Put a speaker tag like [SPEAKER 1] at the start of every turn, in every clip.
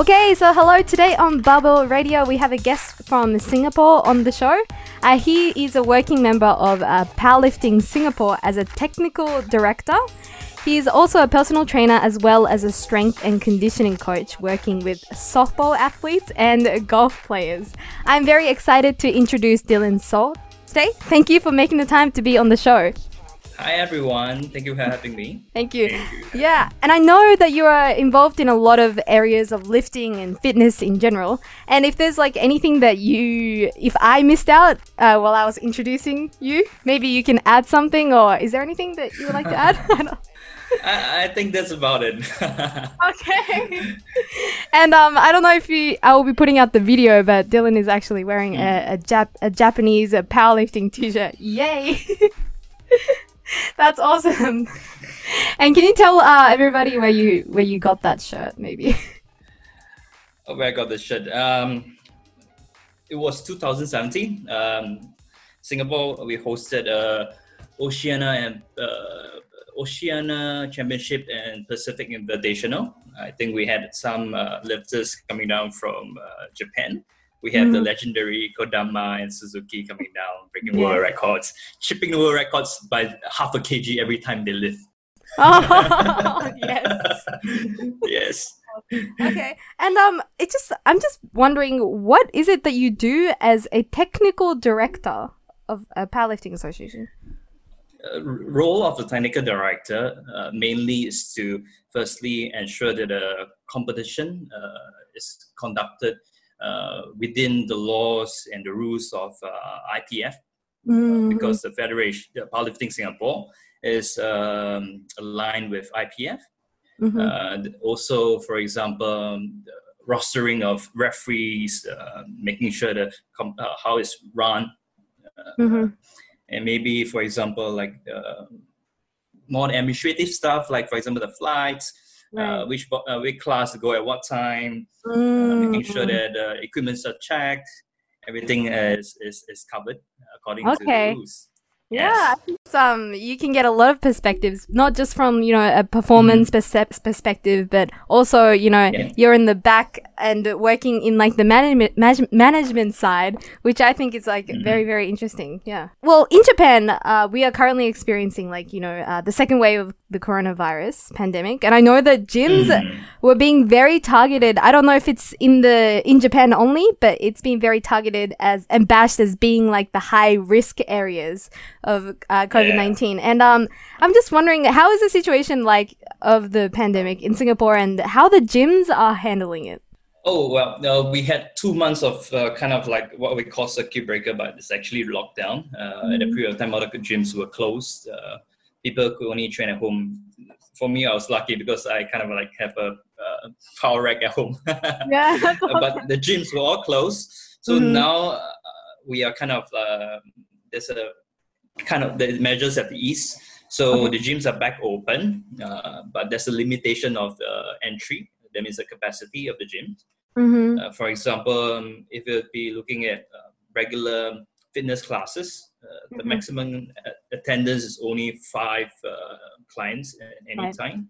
[SPEAKER 1] Okay, so hello. Today on Bubble Radio, we have a guest from Singapore on the show. Uh, he is a working member of uh, Powerlifting Singapore as a technical director. He is also a personal trainer as well as a strength and conditioning coach working with softball athletes and golf players. I'm very excited to introduce Dylan Salt today. Thank you for making the time to be on the show.
[SPEAKER 2] Hi everyone, thank you for having me.
[SPEAKER 1] Thank you. Thank you. Yeah, and I know that you are involved in a lot of areas of lifting and fitness in general. And if there's like anything that you, if I missed out uh, while I was introducing you, maybe you can add something, or is there anything that you would like to add?
[SPEAKER 2] I, I, think that's about it.
[SPEAKER 1] okay. And um, I don't know if you, I will be putting out the video, but Dylan is actually wearing mm. a, a, Jap- a Japanese a powerlifting t-shirt. Yay! That's awesome. And can you tell uh, everybody where you where you got that shirt, maybe?
[SPEAKER 2] Oh, where I got the shirt? Um, it was 2017. Um, Singapore, we hosted a Oceania and uh, Oceania Championship and Pacific Invitational. I think we had some uh, lifters coming down from uh, Japan. We have mm. the legendary Kodama and Suzuki coming down, breaking yeah. world records, chipping the world records by half a kg every time they lift.
[SPEAKER 1] Oh, yes.
[SPEAKER 2] yes.
[SPEAKER 1] Okay. And um it just I'm just wondering what is it that you do as a technical director of a powerlifting association?
[SPEAKER 2] Uh, role of the technical director uh, mainly is to firstly ensure that the competition uh, is conducted within the laws and the rules of uh, IPF, mm-hmm. because the Federation, the Powerlifting Singapore, is um, aligned with IPF. Mm-hmm. Uh, also, for example, um, rostering of referees, uh, making sure that com- uh, how it's run, uh, mm-hmm. and maybe, for example, like more administrative stuff, like for example, the flights, right. uh, which uh, which class to go at what time, mm. uh, making sure mm. that the equipments are checked, everything is is, is covered according okay. to the rules.
[SPEAKER 1] Yeah, yes. um, you can get a lot of perspectives, not just from you know a performance mm-hmm. perspective, but also you know yeah. you're in the back and working in like the management management side, which I think is like mm-hmm. very very interesting. Yeah. Well, in Japan, uh, we are currently experiencing like you know uh, the second wave of the coronavirus pandemic, and I know that gyms mm-hmm. were being very targeted. I don't know if it's in the in Japan only, but it's being very targeted as and bashed as being like the high risk areas of uh, COVID nineteen. Yeah. And um, I'm just wondering, how is the situation like of the pandemic in Singapore, and how the gyms are handling it?
[SPEAKER 2] Oh well, uh, we had two months of uh, kind of like what we call circuit breaker, but it's actually lockdown. Uh, mm-hmm. At mm-hmm. period of time, all the gyms were closed. Uh, people could only train at home. For me, I was lucky because I kind of like have a uh, power rack at home.
[SPEAKER 1] yeah.
[SPEAKER 2] but the gyms were all closed, so mm-hmm. now uh, we are kind of there's a kind of the measures at the east. So okay. the gyms are back open, uh, but there's a limitation of the entry. That means the capacity of the gyms. Mm-hmm. Uh, for example, um, if you'd be looking at uh, regular fitness classes, uh, mm-hmm. the maximum attendance is only five uh, clients at any right. time,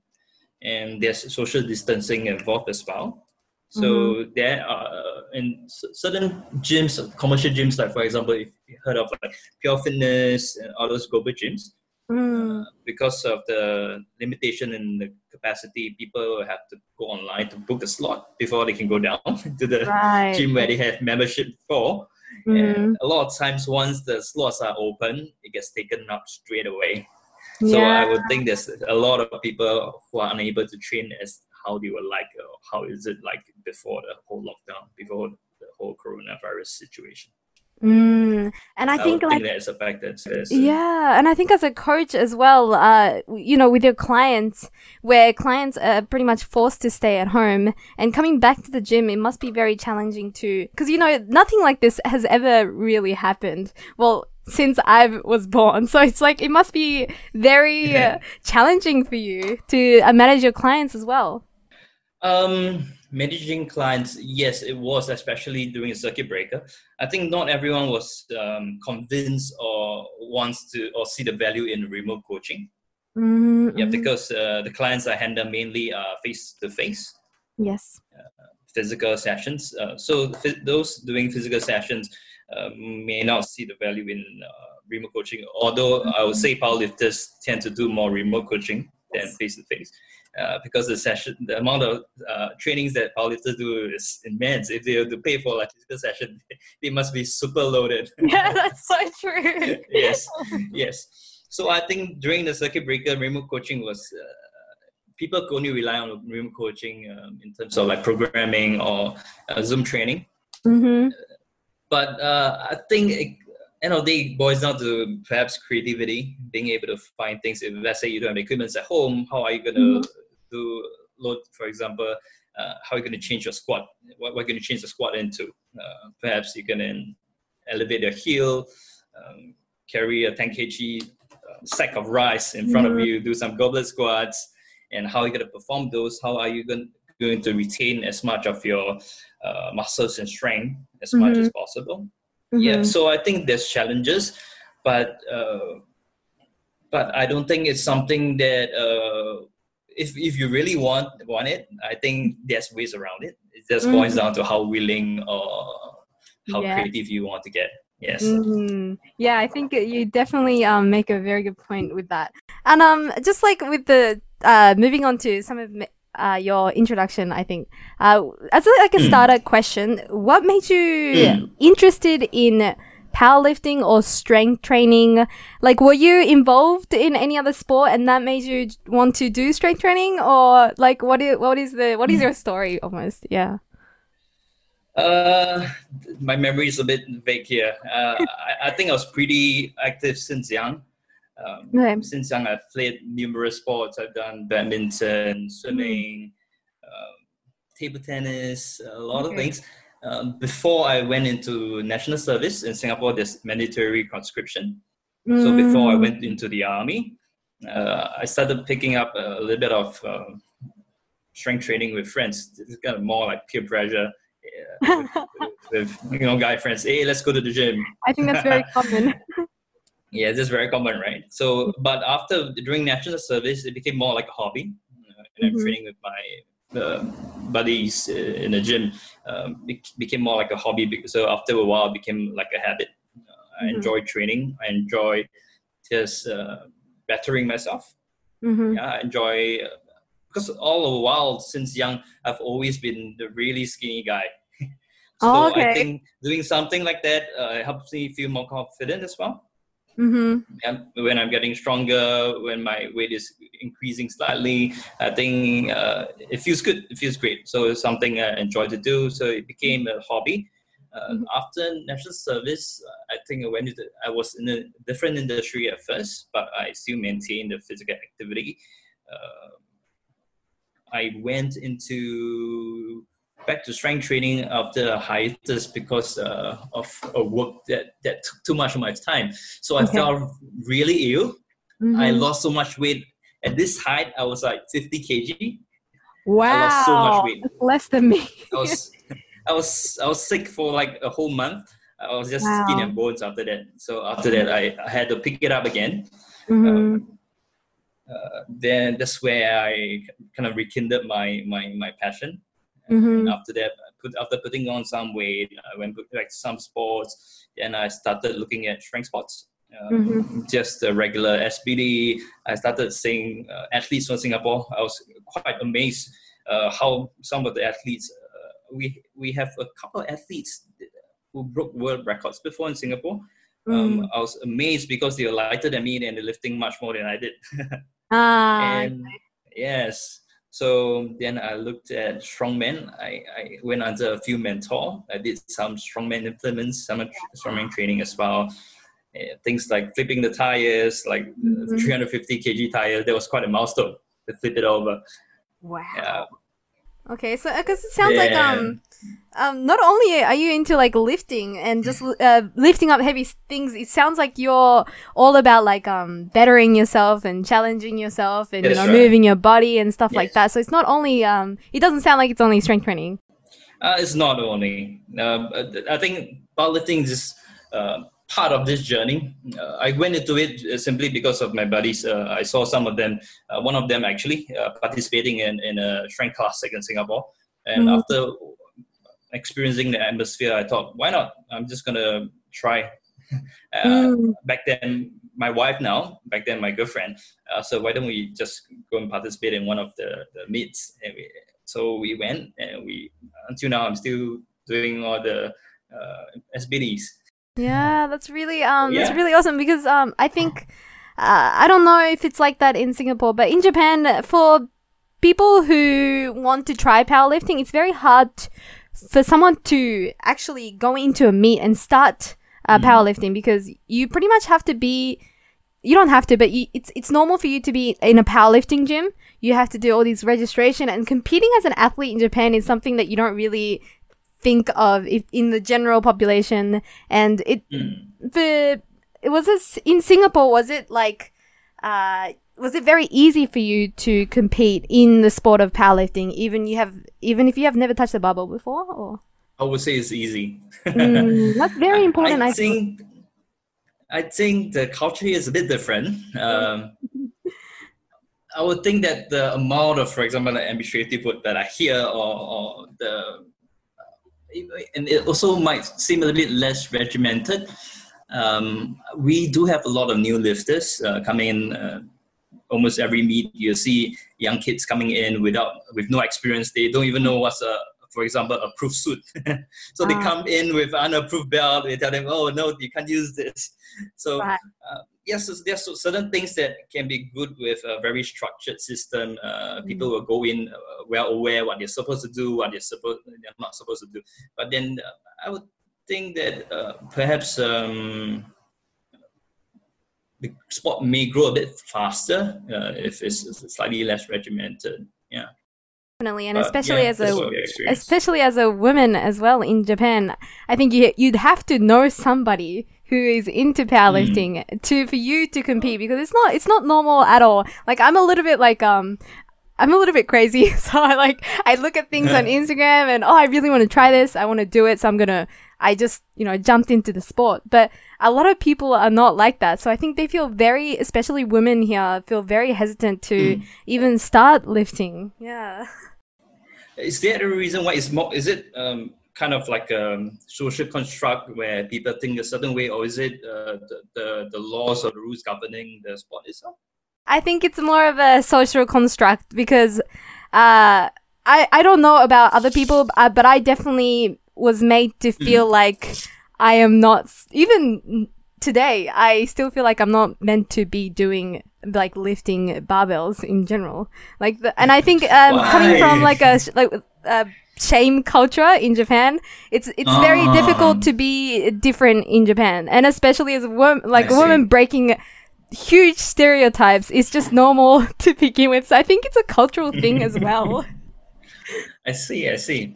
[SPEAKER 2] and there's social distancing involved as well. So mm-hmm. there are uh, in certain gyms, commercial gyms, like for example, if you heard of like Pure Fitness and all those global gyms, mm. uh, because of the limitation in the capacity, people have to go online to book a slot before they can go down to the right. gym where they have membership for. Mm. And mm-hmm. a lot of times, once the slots are open, it gets taken up straight away. So yeah. I would think there's a lot of people who are unable to train as how they were like, uh, how is it like before the whole lockdown, before the whole coronavirus situation.
[SPEAKER 1] Mm. And I, I think like
[SPEAKER 2] think that affected.
[SPEAKER 1] Yeah, and I think as a coach as well, uh, you know, with your clients, where clients are pretty much forced to stay at home and coming back to the gym, it must be very challenging to, because you know, nothing like this has ever really happened. Well, since I was born, so it's like it must be very uh, challenging for you to uh, manage your clients as well.
[SPEAKER 2] Um, managing clients, yes, it was, especially during a circuit breaker. I think not everyone was um, convinced or wants to or see the value in remote coaching. Mm-hmm. Yeah, because uh, the clients I handle mainly are face to face.
[SPEAKER 1] Yes.
[SPEAKER 2] physical sessions. Uh, so those doing physical sessions um, may not see the value in uh, remote coaching. Although I would say powerlifters tend to do more remote coaching than face to face. Because the session, the amount of uh, trainings that powerlifters do is immense. If they have to pay for like physical session, they must be super loaded.
[SPEAKER 1] Yeah, that's so true.
[SPEAKER 2] yes, yes. So I think during the circuit breaker, remote coaching was uh, people could only rely on remote coaching um, in terms of like programming or uh, Zoom training.
[SPEAKER 1] Mm-hmm.
[SPEAKER 2] But uh, I think it, end of the day boils down to perhaps creativity, being able to find things. If let's say you don't have equipment at home, how are you going to mm-hmm. Do load, for example? Uh, how are you going to change your squat? What, what are you going to change the squat into? Uh, perhaps you can elevate your heel, um, carry a 10 kg uh, sack of rice in front mm-hmm. of you, do some goblet squats, and how are you going to perform those? How are you going, going to retain as much of your uh, muscles and strength as mm-hmm. much as possible? Mm-hmm. Yeah, so I think there's challenges, but uh, but I don't think it's something that uh, if if you really want want it, I think there's ways around it. It just mm-hmm. boils down to how willing or how yeah. creative you want to get. Yes.
[SPEAKER 1] Mm-hmm. Yeah, I think you definitely um, make a very good point with that. And um, just like with the uh, moving on to some of uh, your introduction, I think. Uh, as like a mm. starter question, what made you mm. interested in powerlifting or strength training? Like, were you involved in any other sport, and that made you want to do strength training, or like, what is what is the what is your story almost? Yeah.
[SPEAKER 2] Uh, my memory is a bit vague here. Uh, I, I think I was pretty active since young. Um, okay. Since young, I've played numerous sports. I've done badminton, swimming, uh, table tennis, a lot okay. of things. Um, before I went into national service in Singapore, there's mandatory conscription. Mm. So before I went into the army, uh, I started picking up a little bit of uh, strength training with friends. It's kind of more like peer pressure. with, with, you know guy friends hey let's go to the gym
[SPEAKER 1] i think that's very common
[SPEAKER 2] yeah, this is very common, right? So, but after during national service, it became more like a hobby. Uh, and I'm mm-hmm. training with my uh, buddies uh, in the gym. Um, became more like a hobby. So after a while, it became like a habit. Uh, I mm-hmm. enjoy training. I enjoy just uh, bettering myself.
[SPEAKER 1] Mm-hmm.
[SPEAKER 2] Yeah, I enjoy because all the while since young, I've always been the really skinny guy. so
[SPEAKER 1] oh, okay.
[SPEAKER 2] I think doing something like that uh, helps me feel more confident as well.
[SPEAKER 1] Mm-hmm.
[SPEAKER 2] when I'm getting stronger, when my weight is increasing slightly, I think uh, it feels good. It feels great. So it's something I enjoy to do. So it became a hobby. Uh, mm-hmm. After national service, I think I went into. I was in a different industry at first, but I still maintained the physical activity. Uh, I went into back to strength training after a hiatus because uh, of a work that, that took too much of my time. So I okay. felt really ill. Mm-hmm. I lost so much weight. At this height, I was like 50 kg.
[SPEAKER 1] Wow. I lost so much weight. Less than me.
[SPEAKER 2] I was, I was, I was sick for like a whole month. I was just wow. skin and bones after that. So after that, I, I had to pick it up again.
[SPEAKER 1] Mm-hmm. Um,
[SPEAKER 2] uh, then that's where I kind of rekindled my my my passion.
[SPEAKER 1] Mm-hmm.
[SPEAKER 2] After that, put, after putting on some weight, I went like some sports. and I started looking at strength sports. Um, mm-hmm. Just the regular SBD. I started seeing uh, athletes from Singapore. I was quite amazed uh, how some of the athletes. Uh, we we have a couple of athletes who broke world records before in Singapore. Um, mm. I was amazed because they were lighter than me and they're lifting much more than I did.
[SPEAKER 1] ah,
[SPEAKER 2] and yes, so then I looked at strongman. I, I went under a few mentor. I did some strongman implements, some strongman training as well. Uh, things like flipping the tires, like mm-hmm. 350 kg tires. That was quite a milestone to flip it over.
[SPEAKER 1] Wow. Okay, so because it sounds yeah. like um, um, not only are you into like lifting and just uh, lifting up heavy things, it sounds like you're all about like um bettering yourself and challenging yourself and you know right. moving your body and stuff yes. like that. So it's not only um, it doesn't sound like it's only strength training.
[SPEAKER 2] Uh, it's not only. Uh, I think powerlifting is uh, part of this journey. Uh, I went into it uh, simply because of my buddies. Uh, I saw some of them, uh, one of them actually uh, participating in, in a strength class in Singapore. And mm-hmm. after experiencing the atmosphere, I thought, why not? I'm just gonna try. Uh,
[SPEAKER 1] Mm.
[SPEAKER 2] Back then, my wife now, back then my girlfriend. So why don't we just go and participate in one of the, the meets? And we, so we went, and we until now I'm still doing all the uh, SBDs.
[SPEAKER 1] Yeah, that's really um that's
[SPEAKER 2] Yeah.
[SPEAKER 1] really awesome because um I think uh, I don't know if it's like that in Singapore, but in Japan for people who want to try powerlifting, it's very hard for someone to actually go into a meet and start uh,
[SPEAKER 2] Mm.
[SPEAKER 1] powerlifting because you pretty much have to be you don't have to, but you, it's it's normal for you to be in a powerlifting gym. You have to do all these registration and competing as an athlete in Japan is something that you don't really think of if, in the general population. And it
[SPEAKER 2] Mm.
[SPEAKER 1] the it was this in Singapore. Was it like uh was it very easy for you to compete in the sport of powerlifting, even you have even if you have never touched the barbell before? Or
[SPEAKER 2] I would say it's easy.
[SPEAKER 1] Mm, that's very important. I,
[SPEAKER 2] I think I think the culture is a bit different. Um, I would think that the amount of, for example, the administrative work that I hear, or, or the, and it also might seem a little bit less regimented. Um, we do have a lot of new lifters uh, coming in. Uh, almost every meet, you see young kids coming in without with no experience. They don't even know what's a, for example, a proof suit. so they
[SPEAKER 1] Ah.
[SPEAKER 2] come in with an unapproved belt. We tell them, "Oh no, you can't use this." So
[SPEAKER 1] Right.
[SPEAKER 2] uh, yes, there's certain things that can be good with a very structured system. Uh, people will go in uh, well aware what they're supposed to do, what they're supposed they're not supposed to do. But then uh, I would think that uh, perhaps um, the sport may grow a bit faster uh, if it's slightly less regimented. Yeah,
[SPEAKER 1] definitely, and especially
[SPEAKER 2] yeah,
[SPEAKER 1] as a
[SPEAKER 2] what we experienced.
[SPEAKER 1] especially as a woman as well in Japan, I think you you'd have to know somebody who is into powerlifting to for you to compete because it's not it's not normal at all. Like I'm a little bit like um I'm a little bit crazy, so I like I look at things on Instagram and oh I really want to try this, I want to do it, so I'm gonna I just you know jumped into the sport, but a lot of people are not like that. So I think they feel very, especially women here, feel very hesitant to even start lifting. Yeah.
[SPEAKER 2] Is there a reason why it's more? Is it um, kind of like a social construct where people think a certain way, or is it uh, the, the the laws or the rules governing the sport itself?
[SPEAKER 1] I think it's more of a social construct because uh, I I don't know about other people, uh, but I definitely was made to feel like I am not even today. I still feel like I'm not meant to be doing like lifting barbells in general. Like, the, and I think um, coming from like a like a shame culture in Japan, it's it's very
[SPEAKER 2] Ah.
[SPEAKER 1] difficult to be different in Japan, and especially as a woman, like
[SPEAKER 2] I
[SPEAKER 1] a woman
[SPEAKER 2] see.
[SPEAKER 1] breaking huge stereotypes is just normal to begin with. So I think it's a cultural thing as well.
[SPEAKER 2] I see, I see.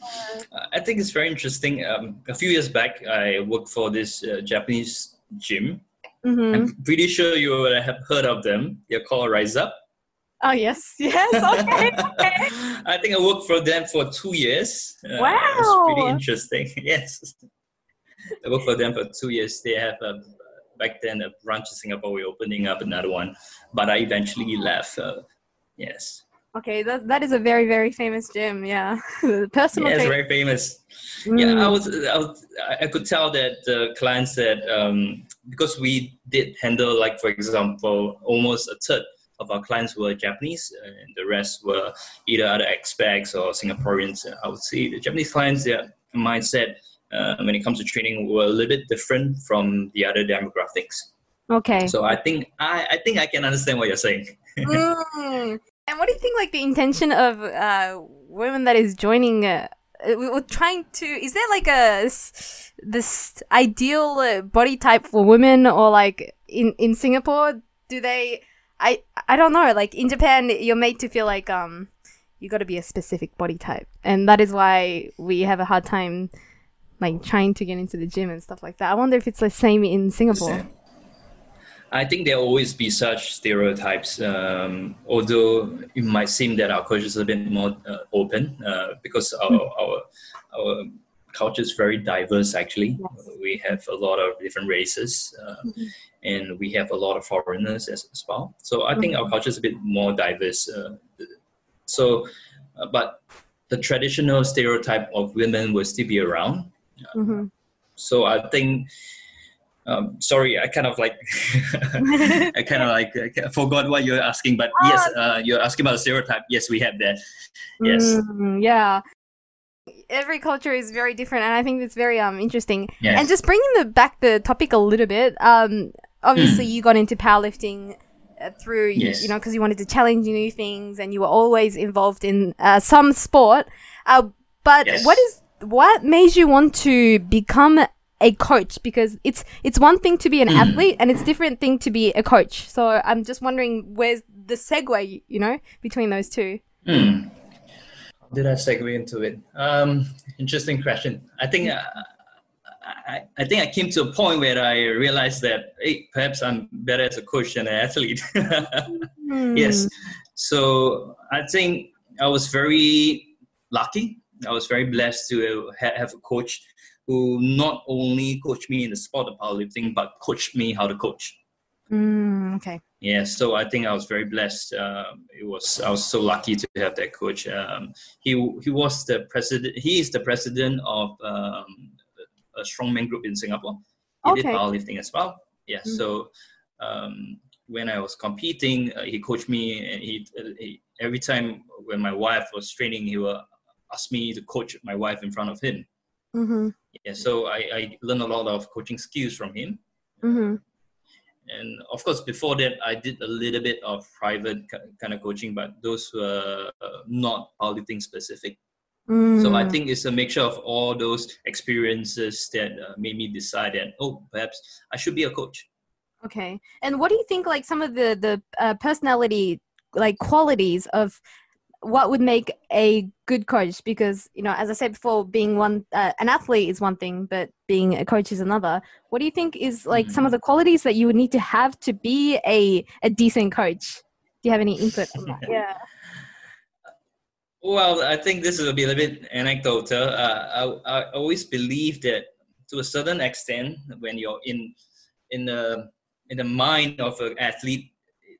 [SPEAKER 2] Uh, I think it's very interesting. Um, a few years back, I worked for this uh, Japanese gym.
[SPEAKER 1] hmm
[SPEAKER 2] I'm pretty sure you would have heard of them. They're called RIZAP.
[SPEAKER 1] Oh yes, yes, okay, okay.
[SPEAKER 2] I think I worked for them for two years. Uh, It's
[SPEAKER 1] Wow.
[SPEAKER 2] pretty interesting. yes. I worked for them for two years. They have a, back then a branch in Singapore. We're opening up another one, but I eventually left. Uh, yes.
[SPEAKER 1] Okay, that that is a very very famous gym. Yeah, personal.
[SPEAKER 2] Yeah, it's very famous.
[SPEAKER 1] Mm.
[SPEAKER 2] Yeah, I was, I was, I could tell that the clients that um, because we did handle like for example almost a third of our clients were Japanese and the rest were either other expats or Singaporeans. I would say the Japanese clients their mindset uh, when it comes to training were a little bit different from the other demographics.
[SPEAKER 1] Okay.
[SPEAKER 2] So I think I, I think I can understand what you're saying.
[SPEAKER 1] Mm. And what do you think, like the intention of uh, women that is joining? Uh, uh, we- we're trying to. Is there like a this ideal uh, body type for women, or like in in Singapore, do they? I I don't know. Like in Japan, you're made to feel like um you got to be a specific body type, and that is why we have a hard time like trying to get into the gym and stuff like that. I wonder if it's the same in Singapore.
[SPEAKER 2] I think there'll always be such stereotypes, um, although it might seem that our culture is a bit more uh, open uh, because our, our, our culture is very diverse, actually. We have a lot of different races uh, and we have a lot of foreigners as, as well. So I think our culture is a bit more diverse. Uh, so, uh, but the traditional stereotype of women will still be around.
[SPEAKER 1] Mm-hmm.
[SPEAKER 2] So I think. Um, sorry, I kind of like, I kind of like I forgot what you're asking, but yes,
[SPEAKER 1] Ah.
[SPEAKER 2] uh, you're asking about the stereotype. Yes, we have that. Yes.
[SPEAKER 1] Mm, yeah. Every culture is very different, and I think it's very um interesting.
[SPEAKER 2] Yes.
[SPEAKER 1] And just bringing the back the topic a little bit. Um, obviously you got into powerlifting uh, through
[SPEAKER 2] Yes.
[SPEAKER 1] you know because you wanted to challenge new things, and you were always involved in uh, some sport. Uh, but
[SPEAKER 2] Yes.
[SPEAKER 1] what is what made you want to become a coach? Because it's it's one thing to be an athlete, and it's different thing to be a coach. So I'm just wondering where's the segue, you know, between those two.
[SPEAKER 2] Hmm. Did I segue into it? Um, interesting question. I think uh, I, I think I came to a point where I realized that hey, perhaps I'm better as a coach than an athlete. yes. So I think I was very lucky. I was very blessed to have a coach who not only coached me in the sport of powerlifting, but coached me how to coach.
[SPEAKER 1] Mm, okay.
[SPEAKER 2] Yeah, so I think I was very blessed. Um, it was I was so lucky to have that coach. Um, he he was the president. He is the president of um, a strongman group in Singapore. He did powerlifting as well. Yeah,
[SPEAKER 1] Mm.
[SPEAKER 2] so um, when I was competing, uh, he coached me, and he, uh, he every time when my wife was training, he would ask me to coach my wife in front of him.
[SPEAKER 1] Mm-hmm.
[SPEAKER 2] Yeah, so I, I learned a lot of coaching skills from him
[SPEAKER 1] Mm-hmm.
[SPEAKER 2] And of course before that i did a little bit of private kind of coaching but those were not powerlifting specific so
[SPEAKER 1] Mm.
[SPEAKER 2] i think it's a mixture of all those experiences that uh, made me decide that oh perhaps i should be a coach
[SPEAKER 1] Okay. And what do you think, like, some of the the uh, personality, like, qualities of what would make a good coach? Because you know, as I said before, being one uh, an athlete is one thing, but being a coach is another. What do you think is like some of the qualities that you would need to have to be a a decent coach? Do you have any input on that? yeah.
[SPEAKER 2] well i think this is a bit, a bit anecdotal uh, I, I always believe that to a certain extent when you're in in the in the mind of an athlete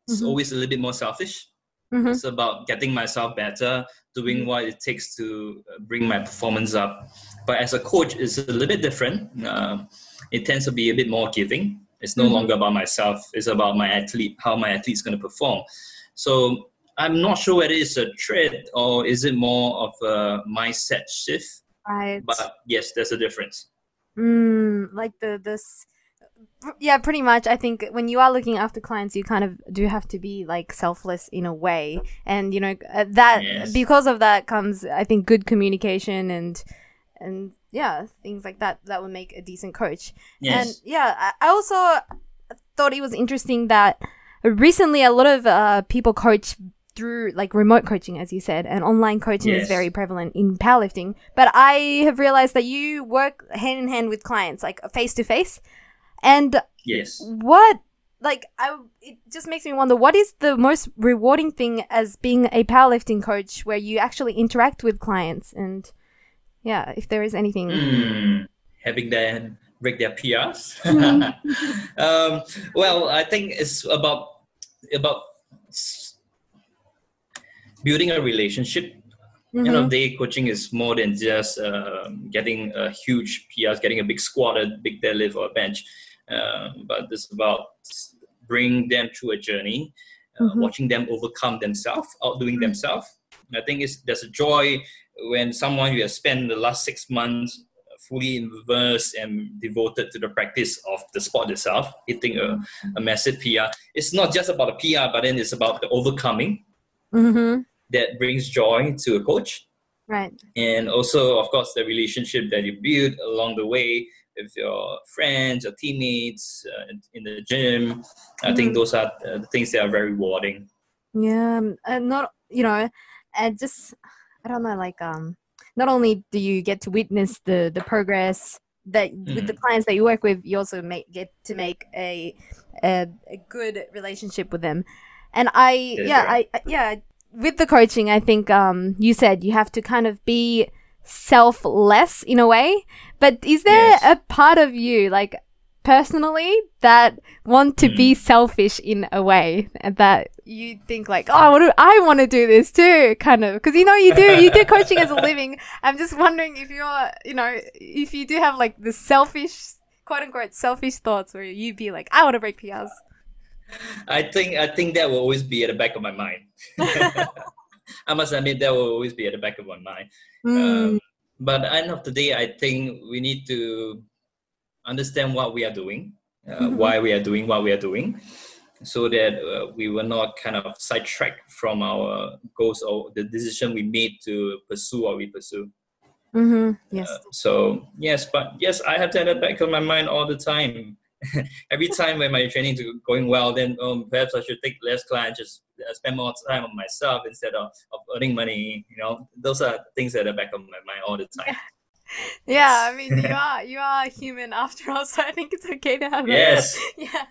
[SPEAKER 2] it's
[SPEAKER 1] Mhm.
[SPEAKER 2] always a little bit more selfish
[SPEAKER 1] Mm-hmm.
[SPEAKER 2] It's about getting myself better, doing what it takes to uh, bring my performance up. But as a coach, it's a little bit different. Uh, it tends to be a bit more giving. It's no
[SPEAKER 1] Mhm.
[SPEAKER 2] longer about myself. It's about my athlete, how my athlete's going to perform. So I'm not sure whether it's a trait or is it more of a mindset shift.
[SPEAKER 1] Right.
[SPEAKER 2] But yes, there's a difference.
[SPEAKER 1] Mm, like the this. Yeah, pretty much. I think when you are looking after clients, you kind of do have to be like selfless in a way, and you know uh, that
[SPEAKER 2] Yes.
[SPEAKER 1] because of that comes, I think, good communication and and yeah, things like that that would make a decent coach. And yeah, I, also thought it was interesting that recently a lot of uh, people coach through like remote coaching, as you said, and online coaching is very prevalent in powerlifting. But I have realized that you work hand in hand with clients, like face to face. And
[SPEAKER 2] yes.
[SPEAKER 1] what, like, I it just makes me wonder what is the most rewarding thing as being a powerlifting coach where you actually interact with clients and yeah, if there is anything.
[SPEAKER 2] Hmm, having them break their PRs.
[SPEAKER 1] Mhm.
[SPEAKER 2] um, well, I think it's about about building a relationship.
[SPEAKER 1] Mhm.
[SPEAKER 2] of the day, coaching is more than just um, getting a huge PRs, getting a big squat, a big deadlift, or a bench. Um, but it's about bringing them through a journey, uh,
[SPEAKER 1] Mhm.
[SPEAKER 2] watching them overcome themselves, outdoing themselves. I think it's, there's a joy when someone you have spent the last six months fully immersed and devoted to the practice of the sport itself, hitting a, a massive PR. It's not just about a PR, but then it's about the overcoming
[SPEAKER 1] Mhm.
[SPEAKER 2] that brings joy to a coach.
[SPEAKER 1] Right.
[SPEAKER 2] And also, of course, the relationship that you build along the way with your friends, your teammates uh, in the gym. I think
[SPEAKER 1] Mhm.
[SPEAKER 2] those are the things that are very rewarding.
[SPEAKER 1] Yeah, um, and not you know, and just I don't know, like um, not only do you get to witness the the progress that with the clients that you work with, you also make get to make a a, a good relationship with them. And I yeah
[SPEAKER 2] right.
[SPEAKER 1] I- yeah with the coaching, I think um you said you have to kind of be selfless in a way. But is there
[SPEAKER 2] Yes.
[SPEAKER 1] a part of you like personally that want to mm. be selfish in a way that you think like, oh, what do I want to do this too? Kind of because you know you do you do coaching as a living. I'm just wondering if you're you know if you do have like the selfish quote unquote selfish thoughts where you'd be like, I want to break PRs.
[SPEAKER 2] I think I think that will always be at the back of my mind. I must admit that will always be at the back of my mind. Mm. Um, but end of the day, I think we need to understand what we are doing, uh, mm-hmm. why we are doing what we are doing, so that uh, we will not kind of sidetrack from our goals or the decision we made to pursue what we pursue.
[SPEAKER 1] Mm-hmm. Yes.
[SPEAKER 2] Uh, so yes, but yes, I have that at the back of my mind all the time. Every time when my training is going well, then um, perhaps I should take less clients, just uh, Uh, spend more time on myself instead of, of earning money. You know, those are things that are back of my mind all the time
[SPEAKER 1] yeah, I mean you are you are human after all, so I think it's okay to have
[SPEAKER 2] yes.
[SPEAKER 1] yeah.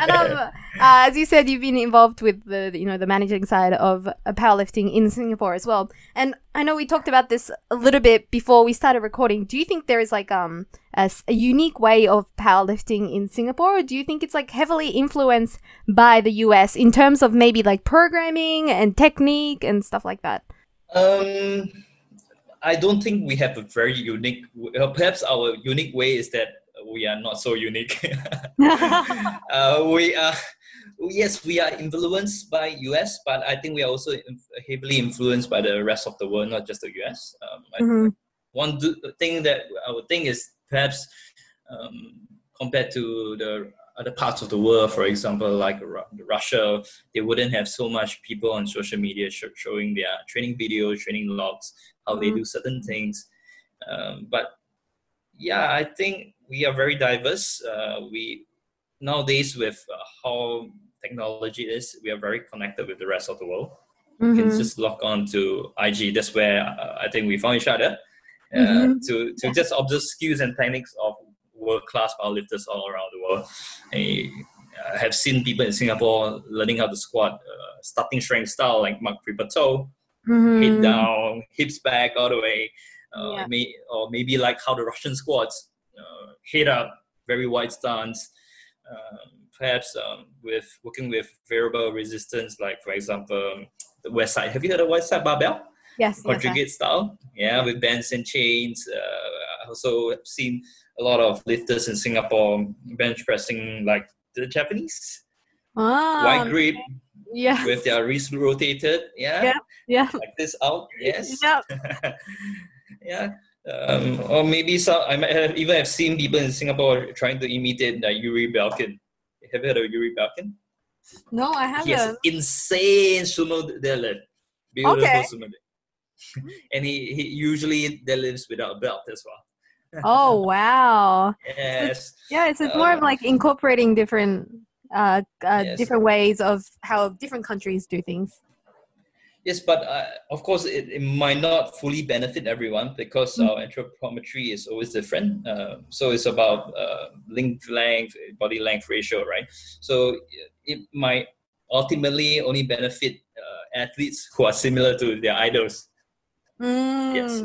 [SPEAKER 1] And um, uh, as you said, you've been involved with the you know the managing side of uh, powerlifting in Singapore as well. And I know we talked about this a little bit before we started recording. Do you think there is like um a, a unique way of powerlifting in Singapore, or do you think it's like heavily influenced by the US in terms of maybe like programming and technique and stuff like that?
[SPEAKER 2] Um I don't think we have a very unique. perhaps our unique way is that we are not so unique. uh, we are, yes, we are influenced by US, but I think we are also heavily influenced by the rest of the world, not just the US. Um, mm-hmm. One thing that I would think is perhaps um, compared to the other parts of the world, for example, like Russia, they wouldn't have so much people on social media sh- showing their training videos, training logs, how they mm-hmm. do certain things. Um, but yeah, I think we are very diverse. Uh, we nowadays with uh, how technology is, we are very connected with the rest of the world. Mm-hmm. You can just log on to IG. That's where uh, I think we found each other. Uh, mm-hmm. to to just observe skills and techniques of world class powerlifters all around the world. I have seen people in Singapore learning how to squat, uh, starting strength style like Mark Rippetoe, mm-hmm. head down, hips back all the way. Uh, yeah. may, or maybe like how the Russian squats, uh, head up, very wide stance. Um, perhaps um, with working with variable resistance, like for example, the West Side. Have you heard of West Side barbell?
[SPEAKER 1] Yes.
[SPEAKER 2] Conjugate yes, style. Yeah, with bands and chains. Uh, I also have seen a lot of lifters in Singapore bench pressing like the Japanese.
[SPEAKER 1] Ah,
[SPEAKER 2] wide grip.
[SPEAKER 1] Yeah.
[SPEAKER 2] With their wrist rotated. Yeah.
[SPEAKER 1] Yeah. yeah.
[SPEAKER 2] Like this out. Yes.
[SPEAKER 1] Yeah.
[SPEAKER 2] yeah. Um, or maybe some. I might have even have seen people in Singapore trying to imitate the Yuri Belkin. Have you heard of Yuri Belkin?
[SPEAKER 1] No, I haven't.
[SPEAKER 2] He has insane sumo deadlift. Beautiful okay. sumo deadlift. and he, he usually deadlifts without a belt as well
[SPEAKER 1] oh wow.
[SPEAKER 2] Yes.
[SPEAKER 1] yeah it's, it's more of like incorporating different uh, uh yes. different ways of how different countries do things.
[SPEAKER 2] Yes but uh, of course it, it might not fully benefit everyone because mm-hmm. our anthropometry is always different. Uh, so it's about uh, length length body length ratio right? So it might ultimately only benefit uh, athletes who are similar to their idols.
[SPEAKER 1] Mm.
[SPEAKER 2] yes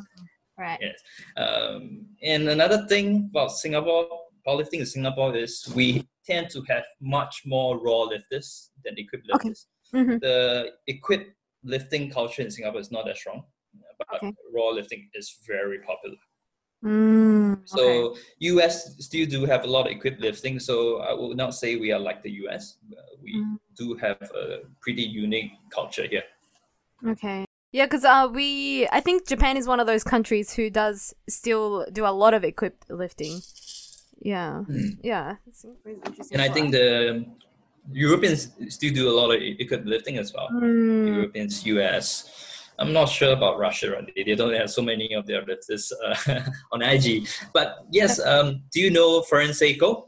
[SPEAKER 1] Right.
[SPEAKER 2] Yes. Um, and another thing about Singapore, powerlifting in Singapore is we tend to have much more raw lifters than equipped lifters. Okay. Mm-hmm. The equipped lifting culture in Singapore is not that strong, but okay. raw lifting is very popular.
[SPEAKER 1] Mm,
[SPEAKER 2] so okay. US still do have a lot of equipped lifting. So I would not say we are like the US. Uh, we mm. do have a pretty unique culture here.
[SPEAKER 1] Okay. Yeah, because uh, we, I think Japan is one of those countries who does still do a lot of equipped lifting. Yeah, mm. yeah.
[SPEAKER 2] And I think the Europeans still do a lot of equipped lifting as well.
[SPEAKER 1] Mm.
[SPEAKER 2] Europeans, US. I'm not sure about Russia. Right? They don't have so many of their lifters uh, on IG. But yes, um, do you know Fedosienko?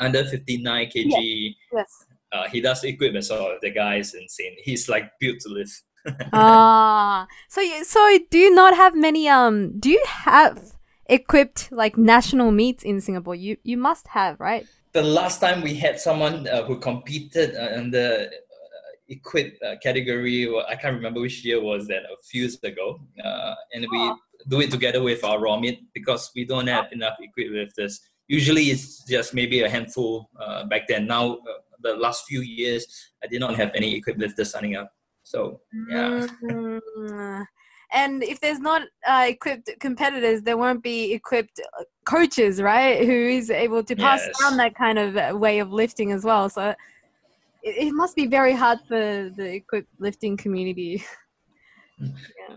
[SPEAKER 2] Under 59 kg.
[SPEAKER 1] Yes. yes.
[SPEAKER 2] Uh, he does equipment, so the guy is insane. He's like built to lift
[SPEAKER 1] ah, so so do you not have many? Um, do you have equipped like national meets in Singapore? You you must have, right?
[SPEAKER 2] The last time we had someone uh, who competed uh, in the uh, equipped uh, category, well, I can't remember which year was that. A few years ago, uh, and we do it together with our raw meat because we don't have enough equipped lifters usually it's just maybe a handful uh, back then. Now, uh, the last few years, I did not have any equipped lifters signing up. So yeah.
[SPEAKER 1] Mm. And if there's not uh, equipped competitors, there won't be equipped uh, coaches, right? Who is able to pass
[SPEAKER 2] Yes.
[SPEAKER 1] down that kind of uh, way of lifting as well. So it, it must be very hard for the equipped lifting community.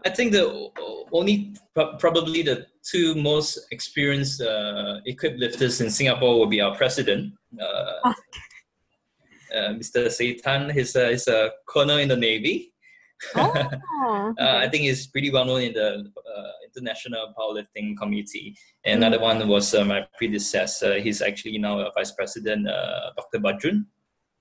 [SPEAKER 2] I think the only probably the two most experienced uh, equipped lifters in Singapore will be our president, uh, Mr. Seitan. He's a, he's a colonel in the navy.
[SPEAKER 1] Oh,
[SPEAKER 2] Uh, I think he's pretty well known in the uh, international powerlifting community. And Another one was uh, my predecessor. He's actually now a vice president, uh, Dr. Bajun.